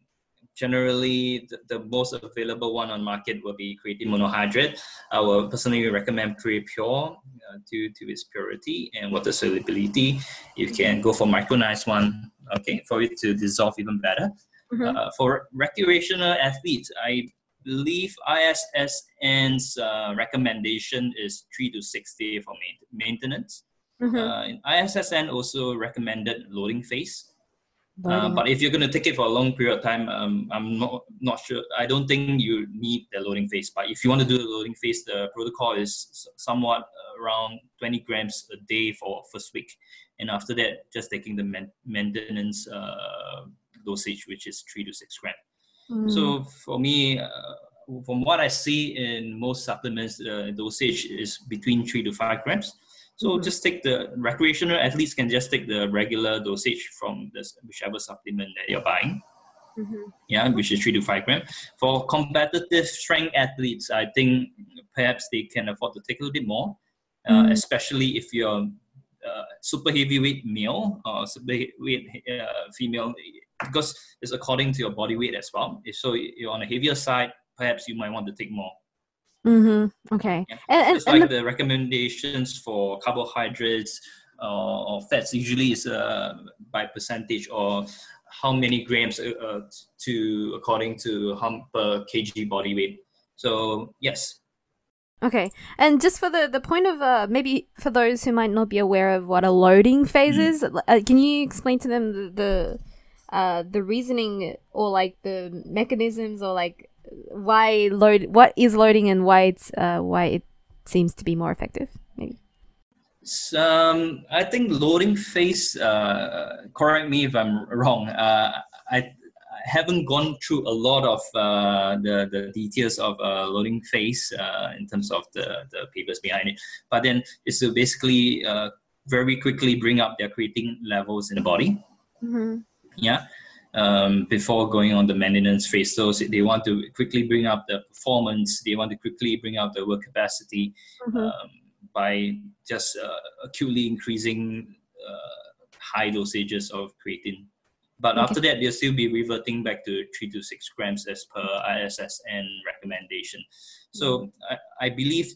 [SPEAKER 2] generally, the, the most available one on market will be creatine monohydrate. I will personally recommend Creapure uh, due to its purity and water solubility. You can go for micronized one, okay, for it to dissolve even better.
[SPEAKER 1] Mhm.
[SPEAKER 2] Uh, for recreational athletes, I believe ISSN's uh, recommendation is three to six days for main- maintenance.
[SPEAKER 1] Mhm.
[SPEAKER 2] Uh, ISSN also recommended loading phase. Uh, but if you're going to take it for a long period of time, um, I'm not not sure. I don't think you need the loading phase. But if you want to do the loading phase, the protocol is somewhat around 20 grams a day for first week, and after that, just taking the man- maintenance uh, dosage, which is three to six grams.
[SPEAKER 1] Mm.
[SPEAKER 2] So for me, uh, from what I see in most supplements, the dosage is between three to five grams. So
[SPEAKER 1] Mhm.
[SPEAKER 2] just take the recreational athletes can just take the regular dosage from this whichever supplement that you're buying.
[SPEAKER 1] Mhm.
[SPEAKER 2] Yeah, which is three to five grams. For competitive strength athletes, I think perhaps they can afford to take a little bit more, uh,
[SPEAKER 1] Mm.
[SPEAKER 2] especially if you're uh, super heavyweight male or super heavyweight uh, female, because it's according to your body weight as well. If so, you're on a heavier side, perhaps you might want to take more.
[SPEAKER 1] Mhm. Okay.
[SPEAKER 2] Yeah.
[SPEAKER 1] And and,
[SPEAKER 2] like
[SPEAKER 1] the-
[SPEAKER 2] the recommendations for carbohydrates uh, or fats, usually is uh, by percentage or how many grams uh, uh, to according to how per kg body weight. So yes,
[SPEAKER 1] Okay, and just for the the point of uh, maybe for those who might not be aware of what a loading phase mm. is, uh, can you explain to them the the, uh, the reasoning or like the mechanisms or like why load what is loading and why it's uh, why it seems to be more effective? Maybe.
[SPEAKER 2] Um, I think loading phase. Uh, correct me if I'm wrong. Uh, I haven't gone through a lot of uh, the, the details of uh, loading phase uh, in terms of the, the papers behind it. But then it's to basically uh, very quickly bring up their creatine levels in the body. Mm-hmm. Yeah. Um, before going on the maintenance phase. So they want to quickly bring up the performance. They want to quickly bring up the work capacity mm-hmm. um, by just uh, acutely increasing uh, high dosages of creatine. But okay. after that, they'll still be reverting back to three to six grams as per ISSN recommendation. So. I, I believe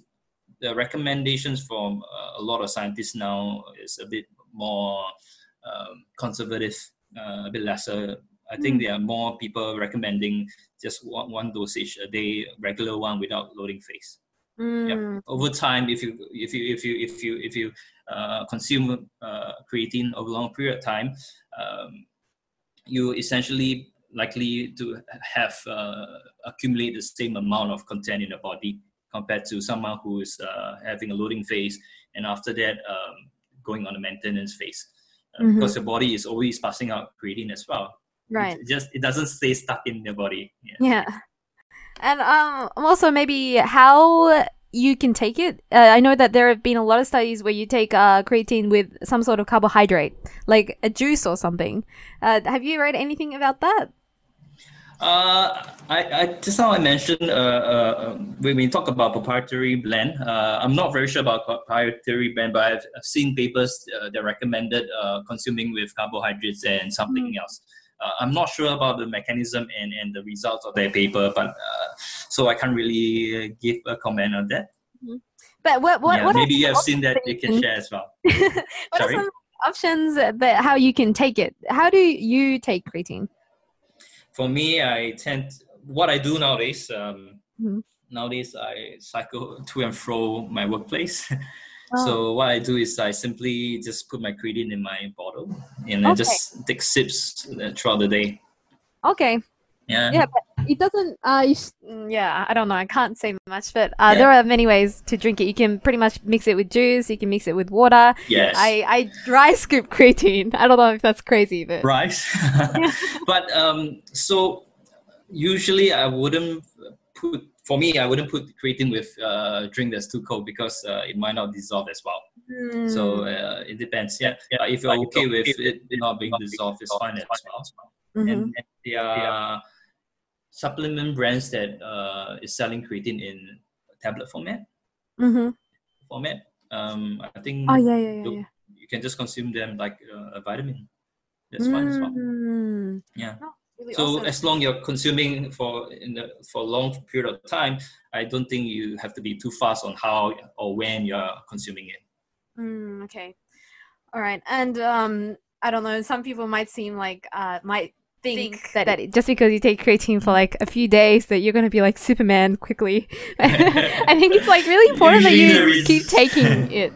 [SPEAKER 2] the recommendations from uh, a lot of scientists now is a bit more um, conservative, uh, a bit lesser. I think there are more people recommending just one, one dosage a day, regular one without loading phase. Mm. Yep. Over time, if you if you if you if you if you uh, consume uh, creatine over a long period of time, um, you essentially likely to have uh, accumulate the same amount of content in the body compared to someone who is uh, having a loading phase and after that um, going on a maintenance phase uh, mm-hmm. because the body is always passing out creatine as well
[SPEAKER 1] right
[SPEAKER 2] it just it doesn't stay stuck in the body
[SPEAKER 1] yeah, yeah. and um also maybe how you can take it. Uh, I know that there have been a lot of studies where you take uh, creatine with some sort of carbohydrate, like a juice or something. Uh, have you read anything about that?
[SPEAKER 2] Uh, I, I, just now I mentioned uh, uh, when we talk about proprietary blend. I'm not very sure about proprietary blend, but I've, I've seen papers that recommended uh consuming with carbohydrates and something mm. else. Uh, I'm not sure about the mechanism and, and the results of their paper, but uh, so I can't really give a comment on that.
[SPEAKER 1] Mm-hmm. But what what,
[SPEAKER 2] yeah,
[SPEAKER 1] what
[SPEAKER 2] maybe you have seen that you can share as well.
[SPEAKER 1] what Sorry? are some options that how you can take it? How do you take creatine?
[SPEAKER 2] For me, I tend what I do nowadays. Um, mm-hmm. Nowadays, I cycle to and fro my workplace. So oh. what I do is I simply just put my creatine in my bottle and then okay. just take sips uh, throughout the day.
[SPEAKER 1] Okay.
[SPEAKER 2] Yeah.
[SPEAKER 1] Yeah, but it doesn't. Uh, mm, yeah, I don't know. I can't say much, but uh, yeah. there are many ways to drink it. You can pretty much mix it with juice. You can mix it with water.
[SPEAKER 2] Yes.
[SPEAKER 1] I I dry scoop creatine. I don't know if that's crazy, but
[SPEAKER 2] right. but um, so usually I wouldn't put for me, I wouldn't put creatine with uh, drink that's too cold because uh, it might not dissolve as well. Mm. So uh, it depends. Yeah, yeah. if you're okay with it not being dissolved, it's fine as well. Mm-hmm. And, and there are supplement brands that uh, is selling creatine in tablet format.
[SPEAKER 1] Mm-hmm.
[SPEAKER 2] Format. Um, I think.
[SPEAKER 1] Oh yeah, yeah, yeah, yeah.
[SPEAKER 2] You can just consume them like uh, a vitamin. That's mm. fine as well.
[SPEAKER 1] Mm.
[SPEAKER 2] Yeah. Oh really so awesome. as long you're consuming for in the, for a long period of time, I don't think you have to be too fast on how or when you're consuming it.
[SPEAKER 1] Mm, okay, all right, and um, I don't know. Some people might seem like uh, might think, think that, that just because you take creatine for like a few days that you're going to be like Superman quickly. I think it's like really important that you keep taking it.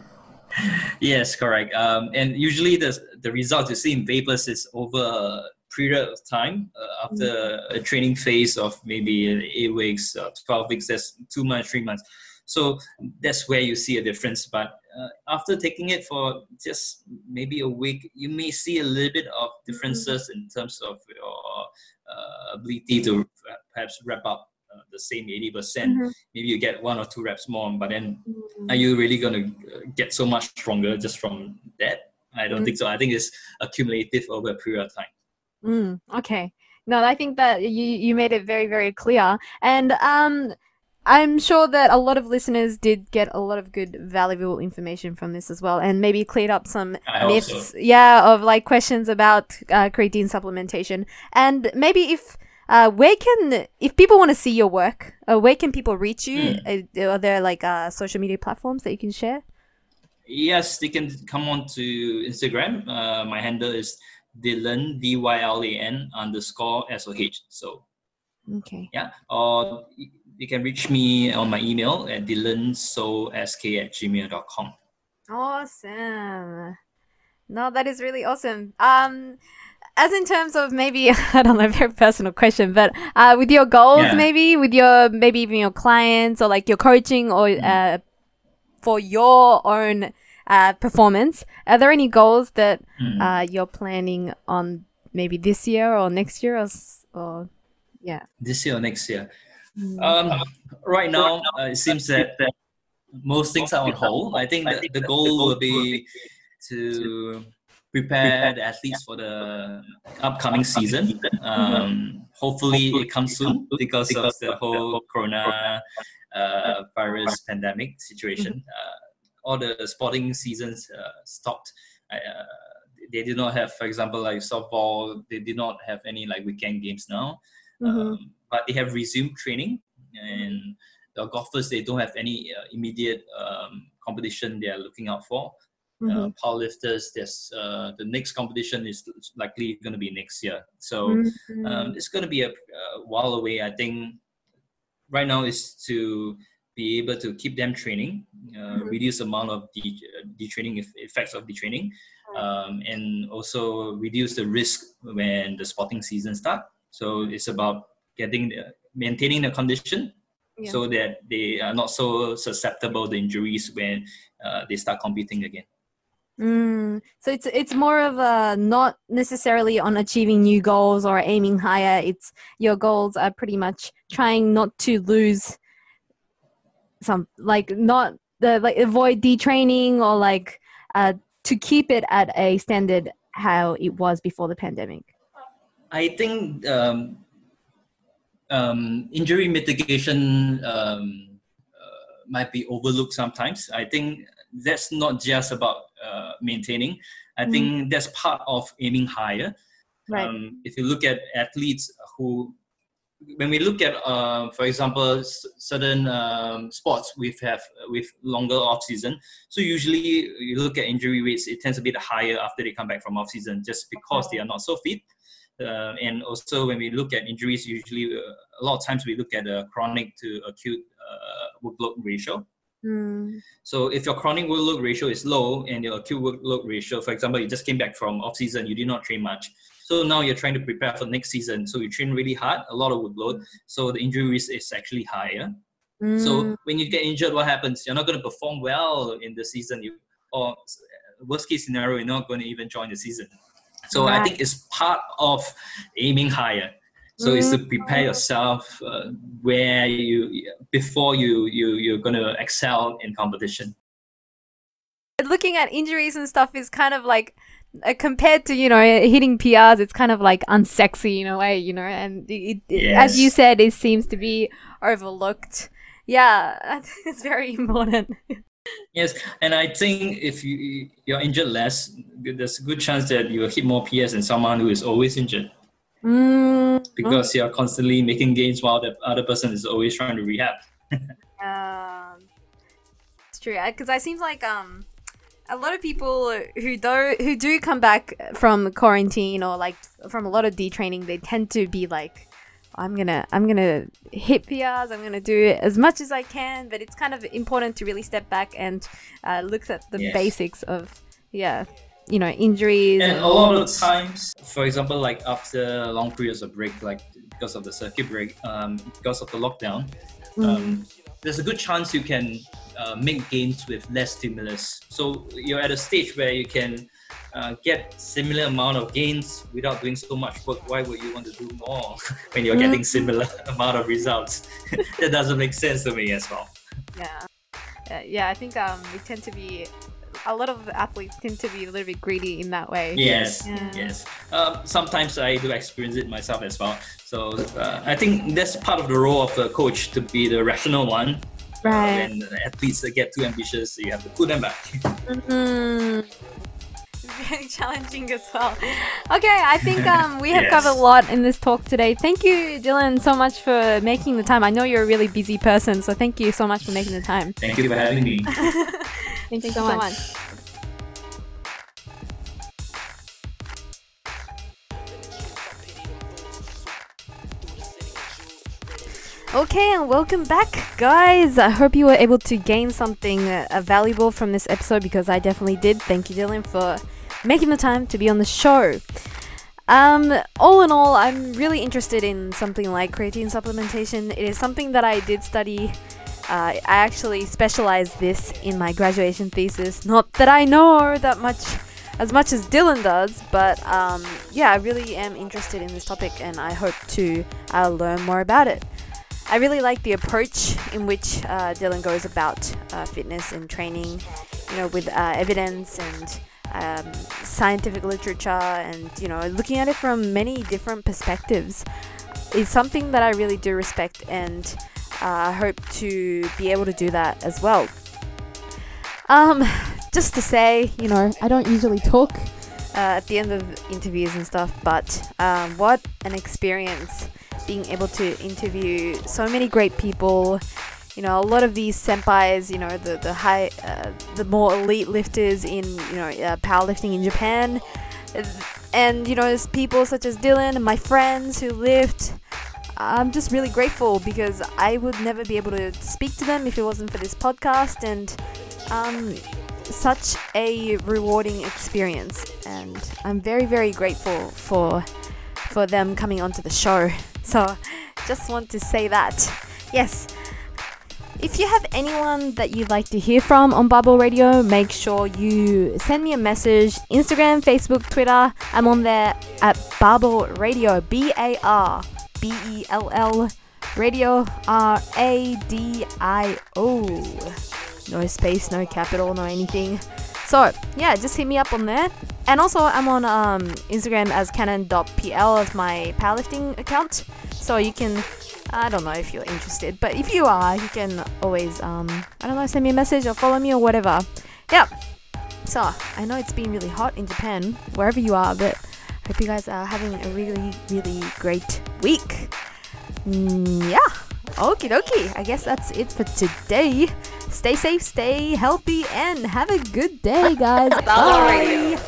[SPEAKER 2] Yes, correct. Um, and usually the the results you see in papers is over period of time uh, after mm-hmm. a training phase of maybe eight weeks, uh, 12 weeks, that's two months, three months. So that's where you see a difference. But uh, after taking it for just maybe a week, you may see a little bit of differences mm-hmm. in terms of your uh, ability to perhaps wrap up uh, the same 80%. percent mm hmm Maybe you get one or two reps more, but then mm-hmm. are you really going to uh, get so much stronger just from that? I don't mm-hmm. think so. I think it's accumulative over a period of time.
[SPEAKER 1] Mm, okay. No, I think that you you made it very very clear, and um, I'm sure that a lot of listeners did get a lot of good valuable information from this as well, and maybe cleared up some
[SPEAKER 2] myths,
[SPEAKER 1] so. yeah, of like questions about uh, creatine supplementation, and maybe if. Uh, where can if people want to see your work, uh, where can people reach you? Mm. Are there like uh, social media platforms that you can share?
[SPEAKER 2] Yes, they can come on to Instagram. Uh, my handle is Dylan D Y L A N underscore S O H. So
[SPEAKER 1] okay,
[SPEAKER 2] yeah. Or you can reach me on my email at dylan dylansosk at gmail.com.
[SPEAKER 1] Awesome. No, that is really awesome. Um, as in terms of maybe I don't know, very personal question, but uh, with your goals, yeah. maybe with your maybe even your clients or like your coaching or mm. uh, for your own uh, performance, are there any goals that mm. uh, you're planning on maybe this year or next year or, or yeah?
[SPEAKER 2] This year or next year? Mm. Um, right now, uh, it seems that most things are on hold. I think that the goal will be to prepare the athletes for the upcoming season. Um, hopefully, it comes soon because of the whole corona uh, virus pandemic situation. Uh, all the sporting seasons uh, stopped. Uh, they did not have, for example, like softball. They did not have any like weekend games now, mm-hmm. um, but they have resumed training and the golfers they don't have any uh, immediate um, competition they are looking out for. Uh, mm-hmm. Uh, powerlifters, there's uh, the next competition is likely going to be next year, so mm-hmm. um, it's going to be a, a, while away. I think right now is to be able to keep them training, uh, mm-hmm. reduce amount of de- detraining effects of detraining, um, and also reduce the risk when the sporting season start. So it's about getting the, maintaining the condition yeah. so that they are not so susceptible to injuries when uh, they start competing again.
[SPEAKER 1] Mm, so it's it's more of a not necessarily on achieving new goals or aiming higher. It's your goals are pretty much trying not to lose some like not the like avoid detraining or like uh to keep it at a standard how it was before the pandemic.
[SPEAKER 2] I think um, um, injury mitigation um, uh, might be overlooked sometimes. I think that's not just about uh, maintaining. I mm. think that's part of aiming higher. Right. Um, if you look at athletes who, when we look at, uh, for example, s- certain um, sports we have with longer off season, so usually you look at injury rates, it tends to be the higher after they come back from off season, just because they are not so fit. Uh, and also when we look at injuries, usually uh, a lot of times we look at a chronic to acute uh, workload ratio. Mm. So if your chronic workload ratio is low and your acute workload ratio, for example, you just came back from off season, you did not train much. So now you're trying to prepare for next season. So you train really hard, a lot of workload. So the injury risk is actually higher. Mm. So when you get injured, what happens? You're not going to perform well in the season. You or worst case scenario, you're not going to even join the season. So right. I think it's part of aiming higher. So mm-hmm. it's to prepare yourself uh, where you before you you you're gonna excel in competition.
[SPEAKER 1] Looking at injuries and stuff is kind of like compared to you know hitting PRs, it's kind of like unsexy in a way, you know. And it, yes. as you said, it seems to be overlooked. Yeah, it's very important.
[SPEAKER 2] Yes, and I think if you you're injured less, there's a good chance that you will hit more PS than someone who is always injured. Mm. Because you're constantly making gains while the other person is always trying to rehab.
[SPEAKER 1] um, it's true because I seems like um a lot of people who do who do come back from quarantine or like from a lot of detraining, they tend to be like I'm gonna I'm gonna hit PRs. I'm gonna do it as much as I can, but it's kind of important to really step back and uh, look at the yes. basics of yeah, you know, injuries.
[SPEAKER 2] And, and a lot of times, for example, like after long periods of break, like because of the circuit break, um, because of the lockdown, mm. um, there's a good chance you can uh, make gains with less stimulus. So you're at a stage where you can uh, get similar amount of gains without doing so much work. Why would you want to do more when you're getting mm. similar amount of results? That doesn't make sense to me as well.
[SPEAKER 1] Yeah. Uh, yeah i think um, we tend to be a lot of athletes tend to be a little bit greedy in that way.
[SPEAKER 2] Yes yeah. yes. Um, sometimes i do experience it myself as well. So uh, i think that's part of the role of the coach to be the rational one
[SPEAKER 1] right
[SPEAKER 2] uh, when athletes get too ambitious you have to pull them back mm-hmm
[SPEAKER 1] very challenging as well. Okay, I think um, we have yes. covered a lot in this talk today. Thank you, Dylan, so much for making the time. I know you're a really busy person, so thank you so much for making the time.
[SPEAKER 2] Thank you for having me.
[SPEAKER 1] thank you so much. Okay, and welcome back, guys. I hope you were able to gain something uh, valuable from this episode because I definitely did. Thank you, Dylan, for making the time to be on the show. Um, all in all, I'm really interested in something like creatine supplementation. It is something that I did study. Uh, I actually specialized this in my graduation thesis. Not that I know that much as much as Dylan does, but um, yeah, I really am interested in this topic and I hope to uh, learn more about it. I really like the approach in which uh, Dylan goes about uh, fitness and training, you know, with uh, evidence and um, scientific literature and, you know, looking at it from many different perspectives is something that I really do respect and uh, I hope to be able to do that as well. Um, just to say, you know, I don't usually talk uh, at the end of interviews and stuff, but um, what an experience being able to interview so many great people. You know, a lot of these senpais, you know, the the high, uh, the more elite lifters in you know uh, powerlifting in Japan, and you know, there's people such as Dylan and my friends who lift. I'm just really grateful because I would never be able to speak to them if it wasn't for this podcast, and um, such a rewarding experience. And I'm very, very grateful for for them coming onto the show. So, just want to say that. Yes. If you have anyone that you'd like to hear from on Barbell Radio, make sure you send me a message. Instagram, Facebook, Twitter. I'm on there at Barbell Radio. B A R B E L L Radio R A D I O. No space, no capital, no anything. So yeah, just hit me up on there. And also I'm on um, Instagram as canon.pl as my powerlifting account. So you can I don't know if you're interested, but if you are, you can always um, I don't know, send me a message or follow me or whatever. Yeah. So I know it's been really hot in Japan, wherever you are, but hope you guys are having a really, really great week. Mm, yeah. Okie dokie. I guess that's it for today. Stay safe, stay healthy, and have a good day, guys. Bye.